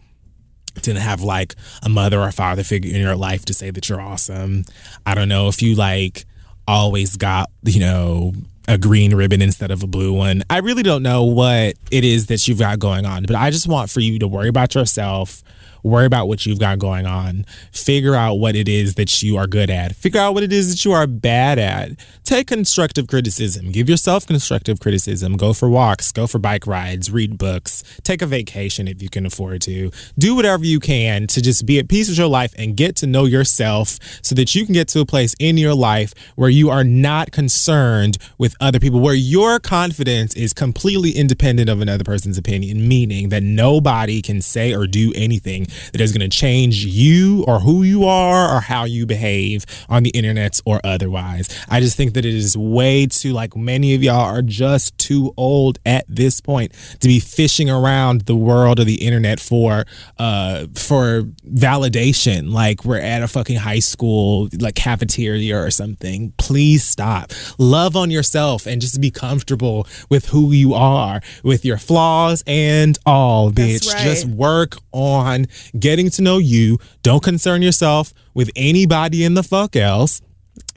didn't have like a mother or father figure in your life to say that you're awesome. I don't know if you like always got, you know, a green ribbon instead of a blue one. I really don't know what it is that you've got going on, but I just want for you to worry about yourself, worry about what you've got going on, figure out what it is that you are good at, figure out what it is that you are bad at. Take constructive criticism, give yourself constructive criticism, go for walks, go for bike rides, read books, take a vacation if you can afford to. Do whatever you can to just be at peace with your life and get to know yourself so that you can get to a place in your life where you are not concerned with other people, where your confidence is completely independent of another person's opinion, meaning that nobody can say or do anything that is going to change you or who you are or how you behave on the internet or otherwise. I just think that it is way too, like many of y'all are just too old at this point to be fishing around the world of the internet for, uh, for validation. Like we're at a fucking high school, like cafeteria or something. Please stop. Love on yourself and just be comfortable with who you are, with your flaws and all, bitch. right. Just work on getting to know you. Don't concern yourself with anybody in the fuck else.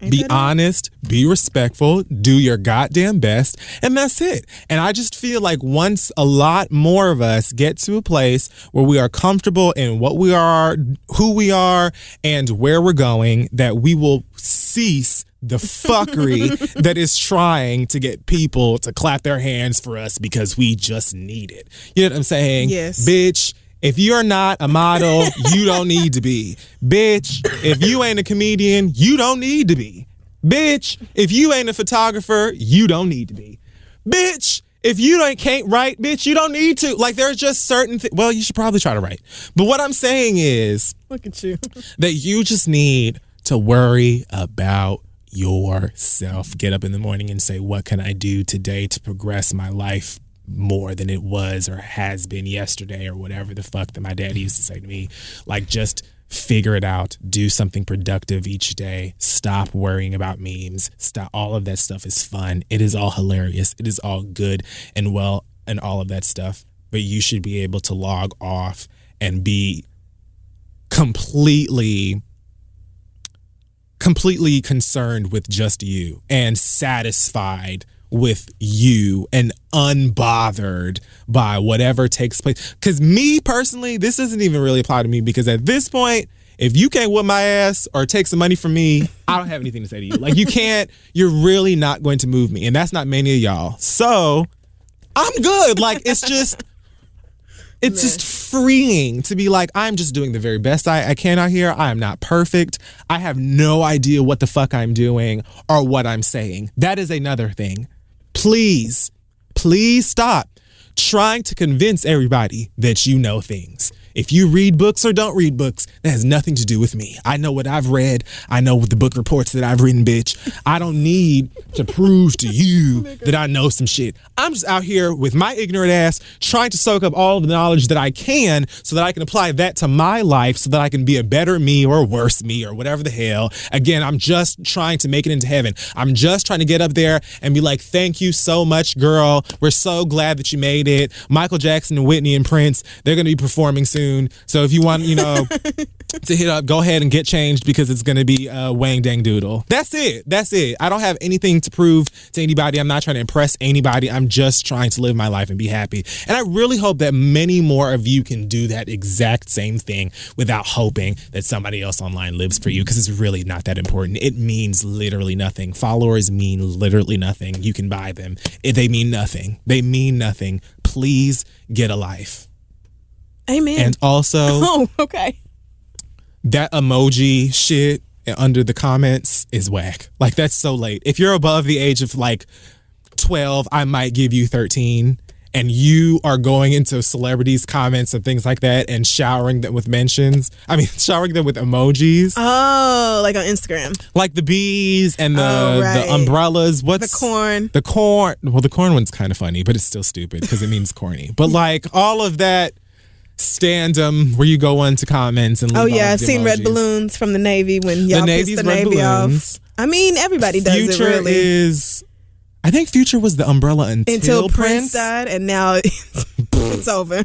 be honest, be respectful, do your goddamn best, and that's it. And I just feel like once a lot more of us get to a place where we are comfortable in what we are, who we are, and where we're going, that we will cease the fuckery that is trying to get people to clap their hands for us because we just need it. You know what I'm saying? Yes. Bitch, if you're not a model, you don't need to be. Bitch, if you ain't a comedian, you don't need to be. Bitch, if you ain't a photographer, you don't need to be. Bitch, if you don't can't write, bitch, you don't need to. Like there's just certain things. Well, you should probably try to write. But what I'm saying is Look at you. that you just need to worry about yourself. Get up in the morning and say, What can I do today to progress my life more than it was or has been yesterday or whatever the fuck that my dad used to say to me? Like, just figure it out. Do something productive each day. Stop worrying about memes. Stop. All of that stuff is fun. It is all hilarious. It is all good and well and all of that stuff. But you should be able to log off and be completely completely concerned with just you and satisfied with you and unbothered by whatever takes place cuz me personally this doesn't even really apply to me because at this point if you can't whip my ass or take some money from me I don't have anything to say to you like you can't you're really not going to move me and that's not many of y'all so I'm good like it's just it's just freeing to be like, I'm just doing the very best I, I can out here. I am not perfect. I have no idea what the fuck I'm doing or what I'm saying. That is another thing. Please, please stop trying to convince everybody that you know things. If you read books or don't read books, that has nothing to do with me. I know what I've read. I know what the book reports that I've written, bitch. I don't need to prove to you that I know some shit. I'm just out here with my ignorant ass trying to soak up all the knowledge that I can so that I can apply that to my life so that I can be a better me or worse me or whatever the hell. Again, I'm just trying to make it into heaven. I'm just trying to get up there and be like, thank you so much, girl. We're so glad that you made it. Michael Jackson and Whitney and Prince, they're going to be performing soon. So if you want, you know, to hit up, go ahead and get changed because it's going to be uh, Wang Dang Doodle. That's it. That's it. I don't have anything to prove to anybody. I'm not trying to impress anybody. I'm just trying to live my life and be happy. And I really hope that many more of you can do that exact same thing without hoping that somebody else online lives for you because it's really not that important. It means literally nothing. Followers mean literally nothing. You can buy them. They mean nothing. They mean nothing. Please get a life. Amen. And also, oh, okay. that emoji shit under the comments is whack. Like that's so late. If you're above the age of like 12, I might give you 13 and you are going into celebrities comments and things like that and showering them with mentions. I mean, showering them with emojis. Oh, like on Instagram. like the bees and the Oh, right. the umbrellas. What's The corn. The corn. Well, the corn one's kind of funny, but it's still stupid because it means corny. But like all of that standum where you go into comments and leave Oh yeah, I've the seen red balloons from the Navy when y'all Navy's pissed the Navy balloons. off. I mean, everybody does Future it really. is. I think Future was the umbrella until, Until Prince Prince. died, and now it's over.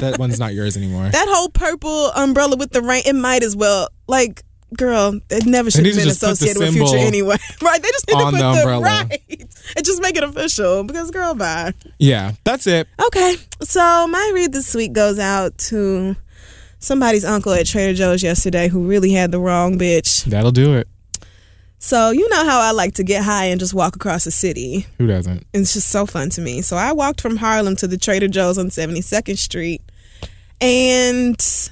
that one's not yours anymore. that whole purple umbrella with the rain, it might as well like. Girl, it never should have been just put the associated with Future anyway. right? They just need to put the the, umbrella. right and just make it official because girl, bye. yeah, that's it. Okay, so my read this week goes out to somebody's uncle at Trader Joe's yesterday who really had the wrong bitch. That'll do it. So you know how I like to get high and just walk across the city. Who doesn't? It's just so fun to me. So I walked from Harlem to the Trader Joe's on 72nd Street and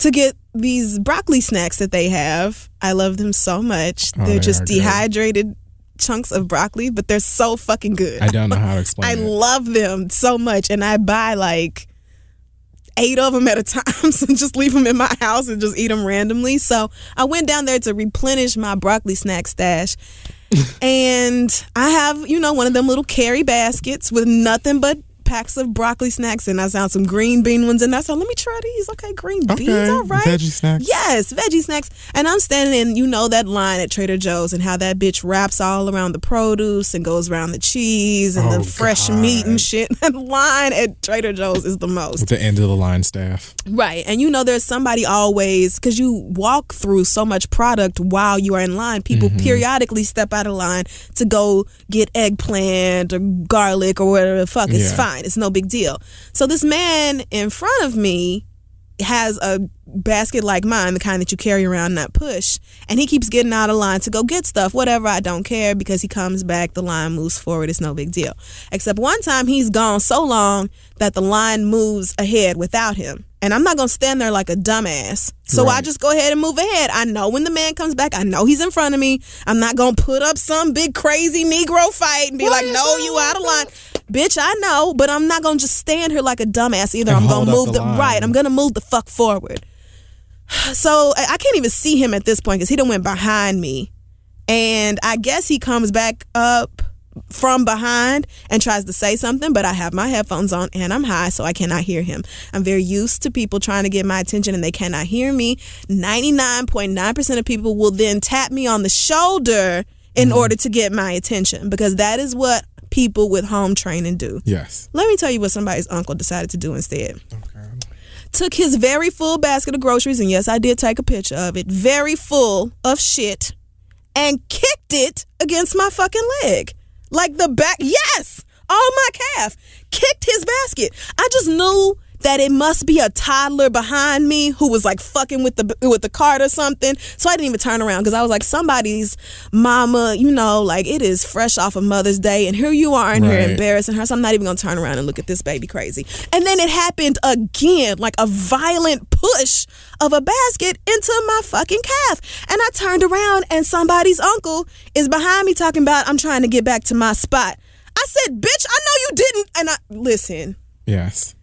to get these broccoli snacks that they have. I love them so much. Oh, they're they just are good. dehydrated chunks of broccoli, but they're so fucking good. I don't know how to explain I it. love them so much, and I buy like eight of them at a time and just leave them in my house and just eat them randomly. So I went down there to replenish my broccoli snack stash. and I have, you know, one of them little carry baskets with nothing but packs of broccoli snacks and I found some green bean ones and I said, let me try these. Okay, green beans, all right. veggie snacks. Yes, veggie snacks. And I'm standing in, you know, that line at Trader Joe's and how that bitch wraps all around the produce and goes around the cheese and Oh, the fresh God. meat and shit. That line at Trader Joe's is the most. With the end of the line staff. Right. And you know, there's somebody always, because you walk through so much product while you are in line, people Mm-hmm. periodically step out of line to go get eggplant or garlic or whatever the fuck. It's Yeah. Fine. It's no big deal. So this man in front of me has a basket like mine, the kind that you carry around, not push, and he keeps getting out of line to go get stuff, whatever, I don't care because he comes back, the line moves forward, it's no big deal. Except one time he's gone so long that the line moves ahead without him. And I'm not gonna stand there like a dumbass. So I just go ahead and move ahead. I know when the man comes back, I know he's in front of me. I'm not gonna put up some big crazy Negro fight and be like, no, you out of line. Bitch, I know, but I'm not gonna just stand here like a dumbass either. And I'm gonna move the the, right. I'm gonna move the fuck forward. So I I can't even see him at this point because he done went behind me, and I guess he comes back up from behind and tries to say something, but I have my headphones on and I'm high, so I cannot hear him. I'm very used to people trying to get my attention and they cannot hear me. 99.9% of people will then tap me on the shoulder in mm-hmm. order to get my attention because that is what people with home training do. Yes. Let me tell you what somebody's uncle decided to do instead. Okay. Took his very full basket of groceries, and yes, I did take a picture of it, very full of shit, and kicked it against my fucking leg. Like the back, yes, on my calf. Kicked his basket. I just knew that it must be a toddler behind me who was like fucking with the with the cart or something. So I didn't even turn around because I was like, somebody's mama, you know, like it is fresh off of Mother's Day, and here you are in here Right. embarrassing her. So I'm not even gonna turn around and look at this baby crazy. And then it happened again, like a violent push of a basket into my fucking calf. And I turned around and somebody's uncle is behind me talking about I'm trying to get back to my spot. I said, bitch, I know you didn't. And I listen, Yes.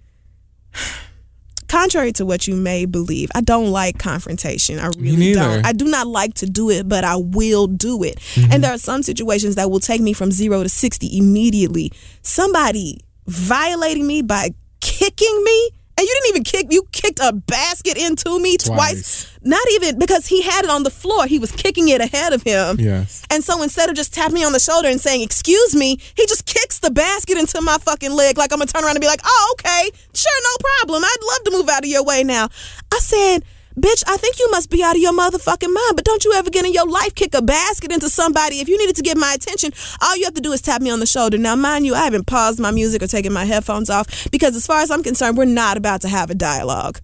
Contrary to what you may believe, I don't like confrontation. I really don't. I do not like to do it, but I will do it. Mm-hmm. And there are some situations that will take me from zero to 60 immediately. Somebody violating me by kicking me. And you didn't even kick, you kicked a basket into me twice. Twice. Not even because he had it on the floor. He was kicking it ahead of him. Yes. And so instead of just tapping me on the shoulder and saying, excuse me, he just kicks the basket into my fucking leg like I'm gonna turn around and be like, oh, okay, sure, no problem. I'd love to move out of your way now. I said, bitch, I think you must be out of your motherfucking mind, but don't you ever get in your life kick a basket into somebody. If you needed to get my attention, all you have to do is tap me on the shoulder. Now, mind you, I haven't paused my music or taken my headphones off because as far as I'm concerned, we're not about to have a dialogue.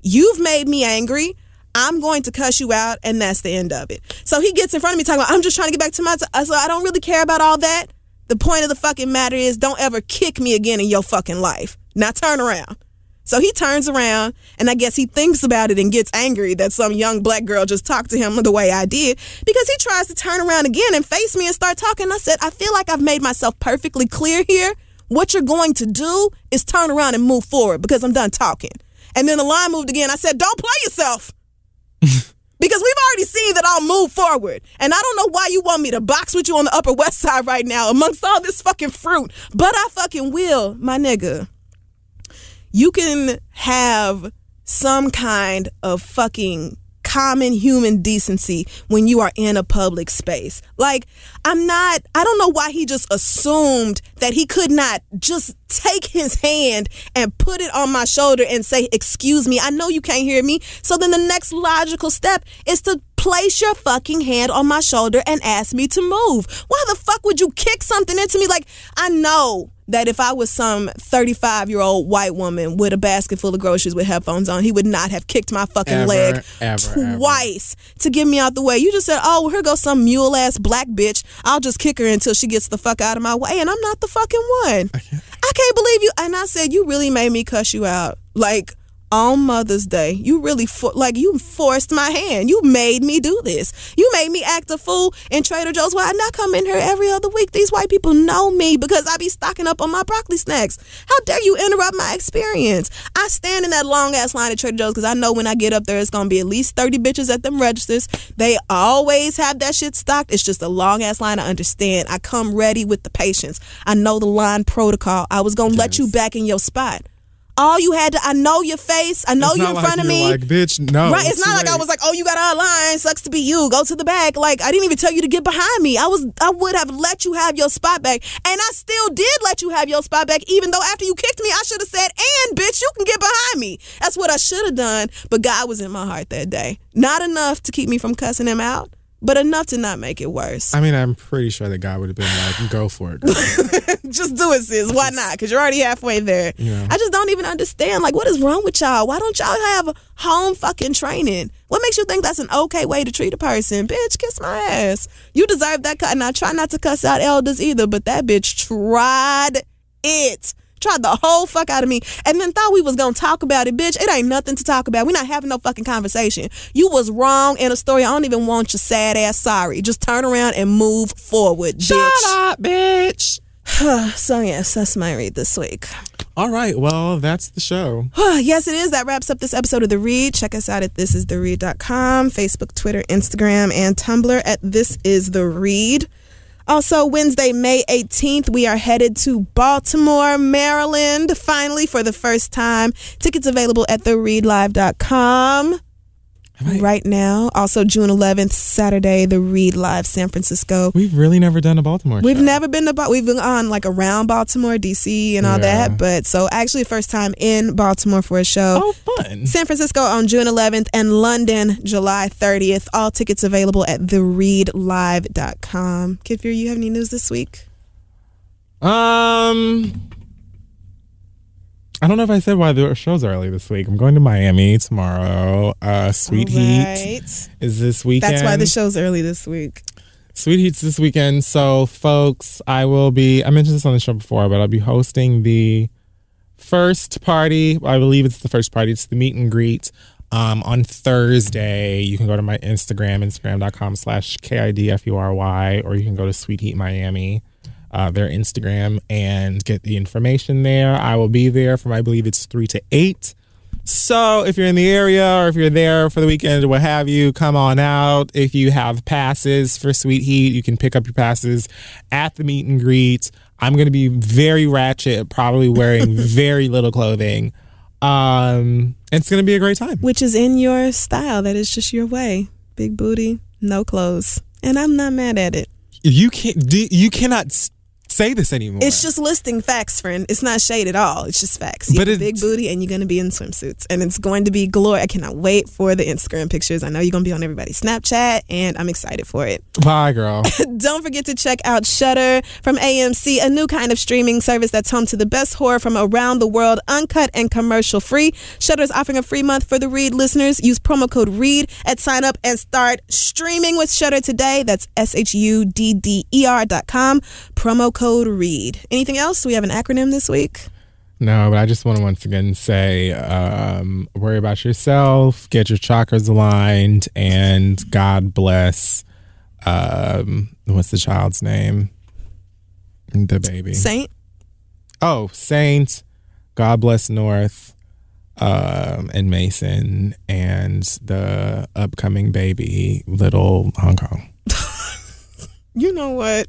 You've made me angry. I'm going to cuss you out, and that's the end of it. So he gets in front of me talking about, I'm just trying to get back to my. T-. So I don't really care about all that. The point of the fucking matter is, don't ever kick me again in your fucking life. Now turn around. So he turns around, and I guess he thinks about it and gets angry that some young black girl just talked to him the way I did because he tries to turn around again and face me and start talking. I said, I feel like I've made myself perfectly clear here. What you're going to do is turn around and move forward because I'm done talking. And then the line moved again. I said, Don't play yourself. Because we've already seen that I'll move forward. And I don't know why you want me to box with you on the Upper West Side right now amongst all this fucking fruit. But I fucking will, my nigga. You can have some kind of fucking common human decency when you are in a public space. Like, I'm not, I don't know why he just assumed that he could not just take his hand and put it on my shoulder and say, Excuse me, I know you can't hear me. So then the next logical step is to place your fucking hand on my shoulder and ask me to move. Why the fuck would you kick something into me? Like, I know that if I was some 35 year old white woman with a basket full of groceries with headphones on, he would not have kicked my fucking Ever, leg ever, ever. twice to get me out the way. You just said, oh, well, here goes some mule ass black bitch. I'll just kick her until she gets the fuck out of my way. And I'm not the fucking one. I can't believe you. And I said, you really made me cuss you out. Like, on Mother's Day, you really for, like you forced my hand. You made me do this. You made me act a fool in Trader Joe's. Why I not come in here every other week? These white people know me because I be stocking up on my broccoli snacks. How dare you interrupt my experience? I stand in that long ass line at Trader Joe's because I know when I get up there, it's gonna be at least thirty bitches at them registers. They always have that shit stocked. It's just a long ass line. I understand. I come ready with the patience. I know the line protocol. I was gonna let you back in your spot. All you had to, I know your face. I know It's you in like front of me. Like, bitch, no. Right, it's not like I was like, "Oh, you got out line. Sucks to be you. Go to the back." Like I didn't even tell you to get behind me. I was, I would have let you have your spot back, and I still did let you have your spot back, even though after you kicked me, I should have said, "And bitch, you can get behind me." That's what I should have done. But God was in my heart that day. Not enough to keep me from cussing him out, but enough to not make it worse. I mean, I'm pretty sure that God would have been like, "Go for it." just do it, sis. Why not? Because you're already halfway there. Yeah. I just don't even understand. Like, what is wrong with y'all? Why don't y'all have home fucking training? What makes you think that's an okay way to treat a person? Bitch, kiss my ass. You deserve that cut. And I try not to cuss out elders either, but that bitch tried it. Tried the whole fuck out of me and then thought we was gonna talk about it, bitch. It ain't nothing to talk about. we not having no fucking conversation. You was wrong in a story. I don't even want your sad ass sorry. Just turn around and move forward, bitch. Shut up, bitch. so yes, that's my read this week. All right, well, that's the show. yes, it is. That wraps up this episode of The Read. Check us out at thisistheread.com, Facebook, Twitter, Instagram, and Tumblr at This Is The Read. Also, Wednesday, May 18th, we are headed to Baltimore, Maryland, finally for the first time. Tickets available at thereadlive.com right now. Also, June 11th, Saturday, The Read Live, San Francisco. We've really never done a Baltimore We've show. never been to Ba- we've been on like around Baltimore, DC, and all Yeah. that, but so actually first time in Baltimore for a show. Oh, fun. San Francisco on June 11th and London July 30th. All tickets available at thereadlive.com. Kid Fury, you have any news this week? Um, I don't know if I said why the show's early this week. I'm going to Miami tomorrow. Uh, Sweet Heat Right. is this weekend. That's why the show's early this week. Sweet Heat's this weekend. So, folks, I will be, I mentioned this on the show before, but I'll be hosting the first party. I believe it's the first party. It's the meet and greet um, on Thursday. You can go to my Instagram, instagram.com slash K-I-D-F-U-R-Y, or you can go to Sweet Heat Miami, uh, their Instagram, and get the information there. I will be there from, I believe it's 3 to 8. So if you're in the area or if you're there for the weekend or what have you, come on out. If you have passes for Sweet Heat, you can pick up your passes at the meet and greet. I'm going to be very ratchet, probably wearing very little clothing. Um, it's going to be a great time. Which is in your style. That is just your way. Big booty, no clothes. And I'm not mad at it. You can't. You cannot say this anymore. It's just listing facts, friend. It's not shade at all. It's just facts. You But have a big booty and you're going to be in swimsuits. And it's going to be glory. I cannot wait for the Instagram pictures. I know you're going to be on everybody's Snapchat and I'm excited for it. bye, girl. Don't forget to check out Shudder from AMC, a new kind of streaming service that's home to the best horror from around the world, uncut and commercial free. Shudder is offering a free month for the Read listeners. Use promo code READ at sign up and start streaming with Shudder today. That's S H U D D E R dot com. Promo code READ. Anything else? We have an acronym this week. No, but I just want to once again say, um, worry about yourself, get your chakras aligned, and God bless. Um, what's the child's name? The baby. Saint. Oh, Saint. God bless North, um, and Mason, and the upcoming baby, little Hong Kong, You know what?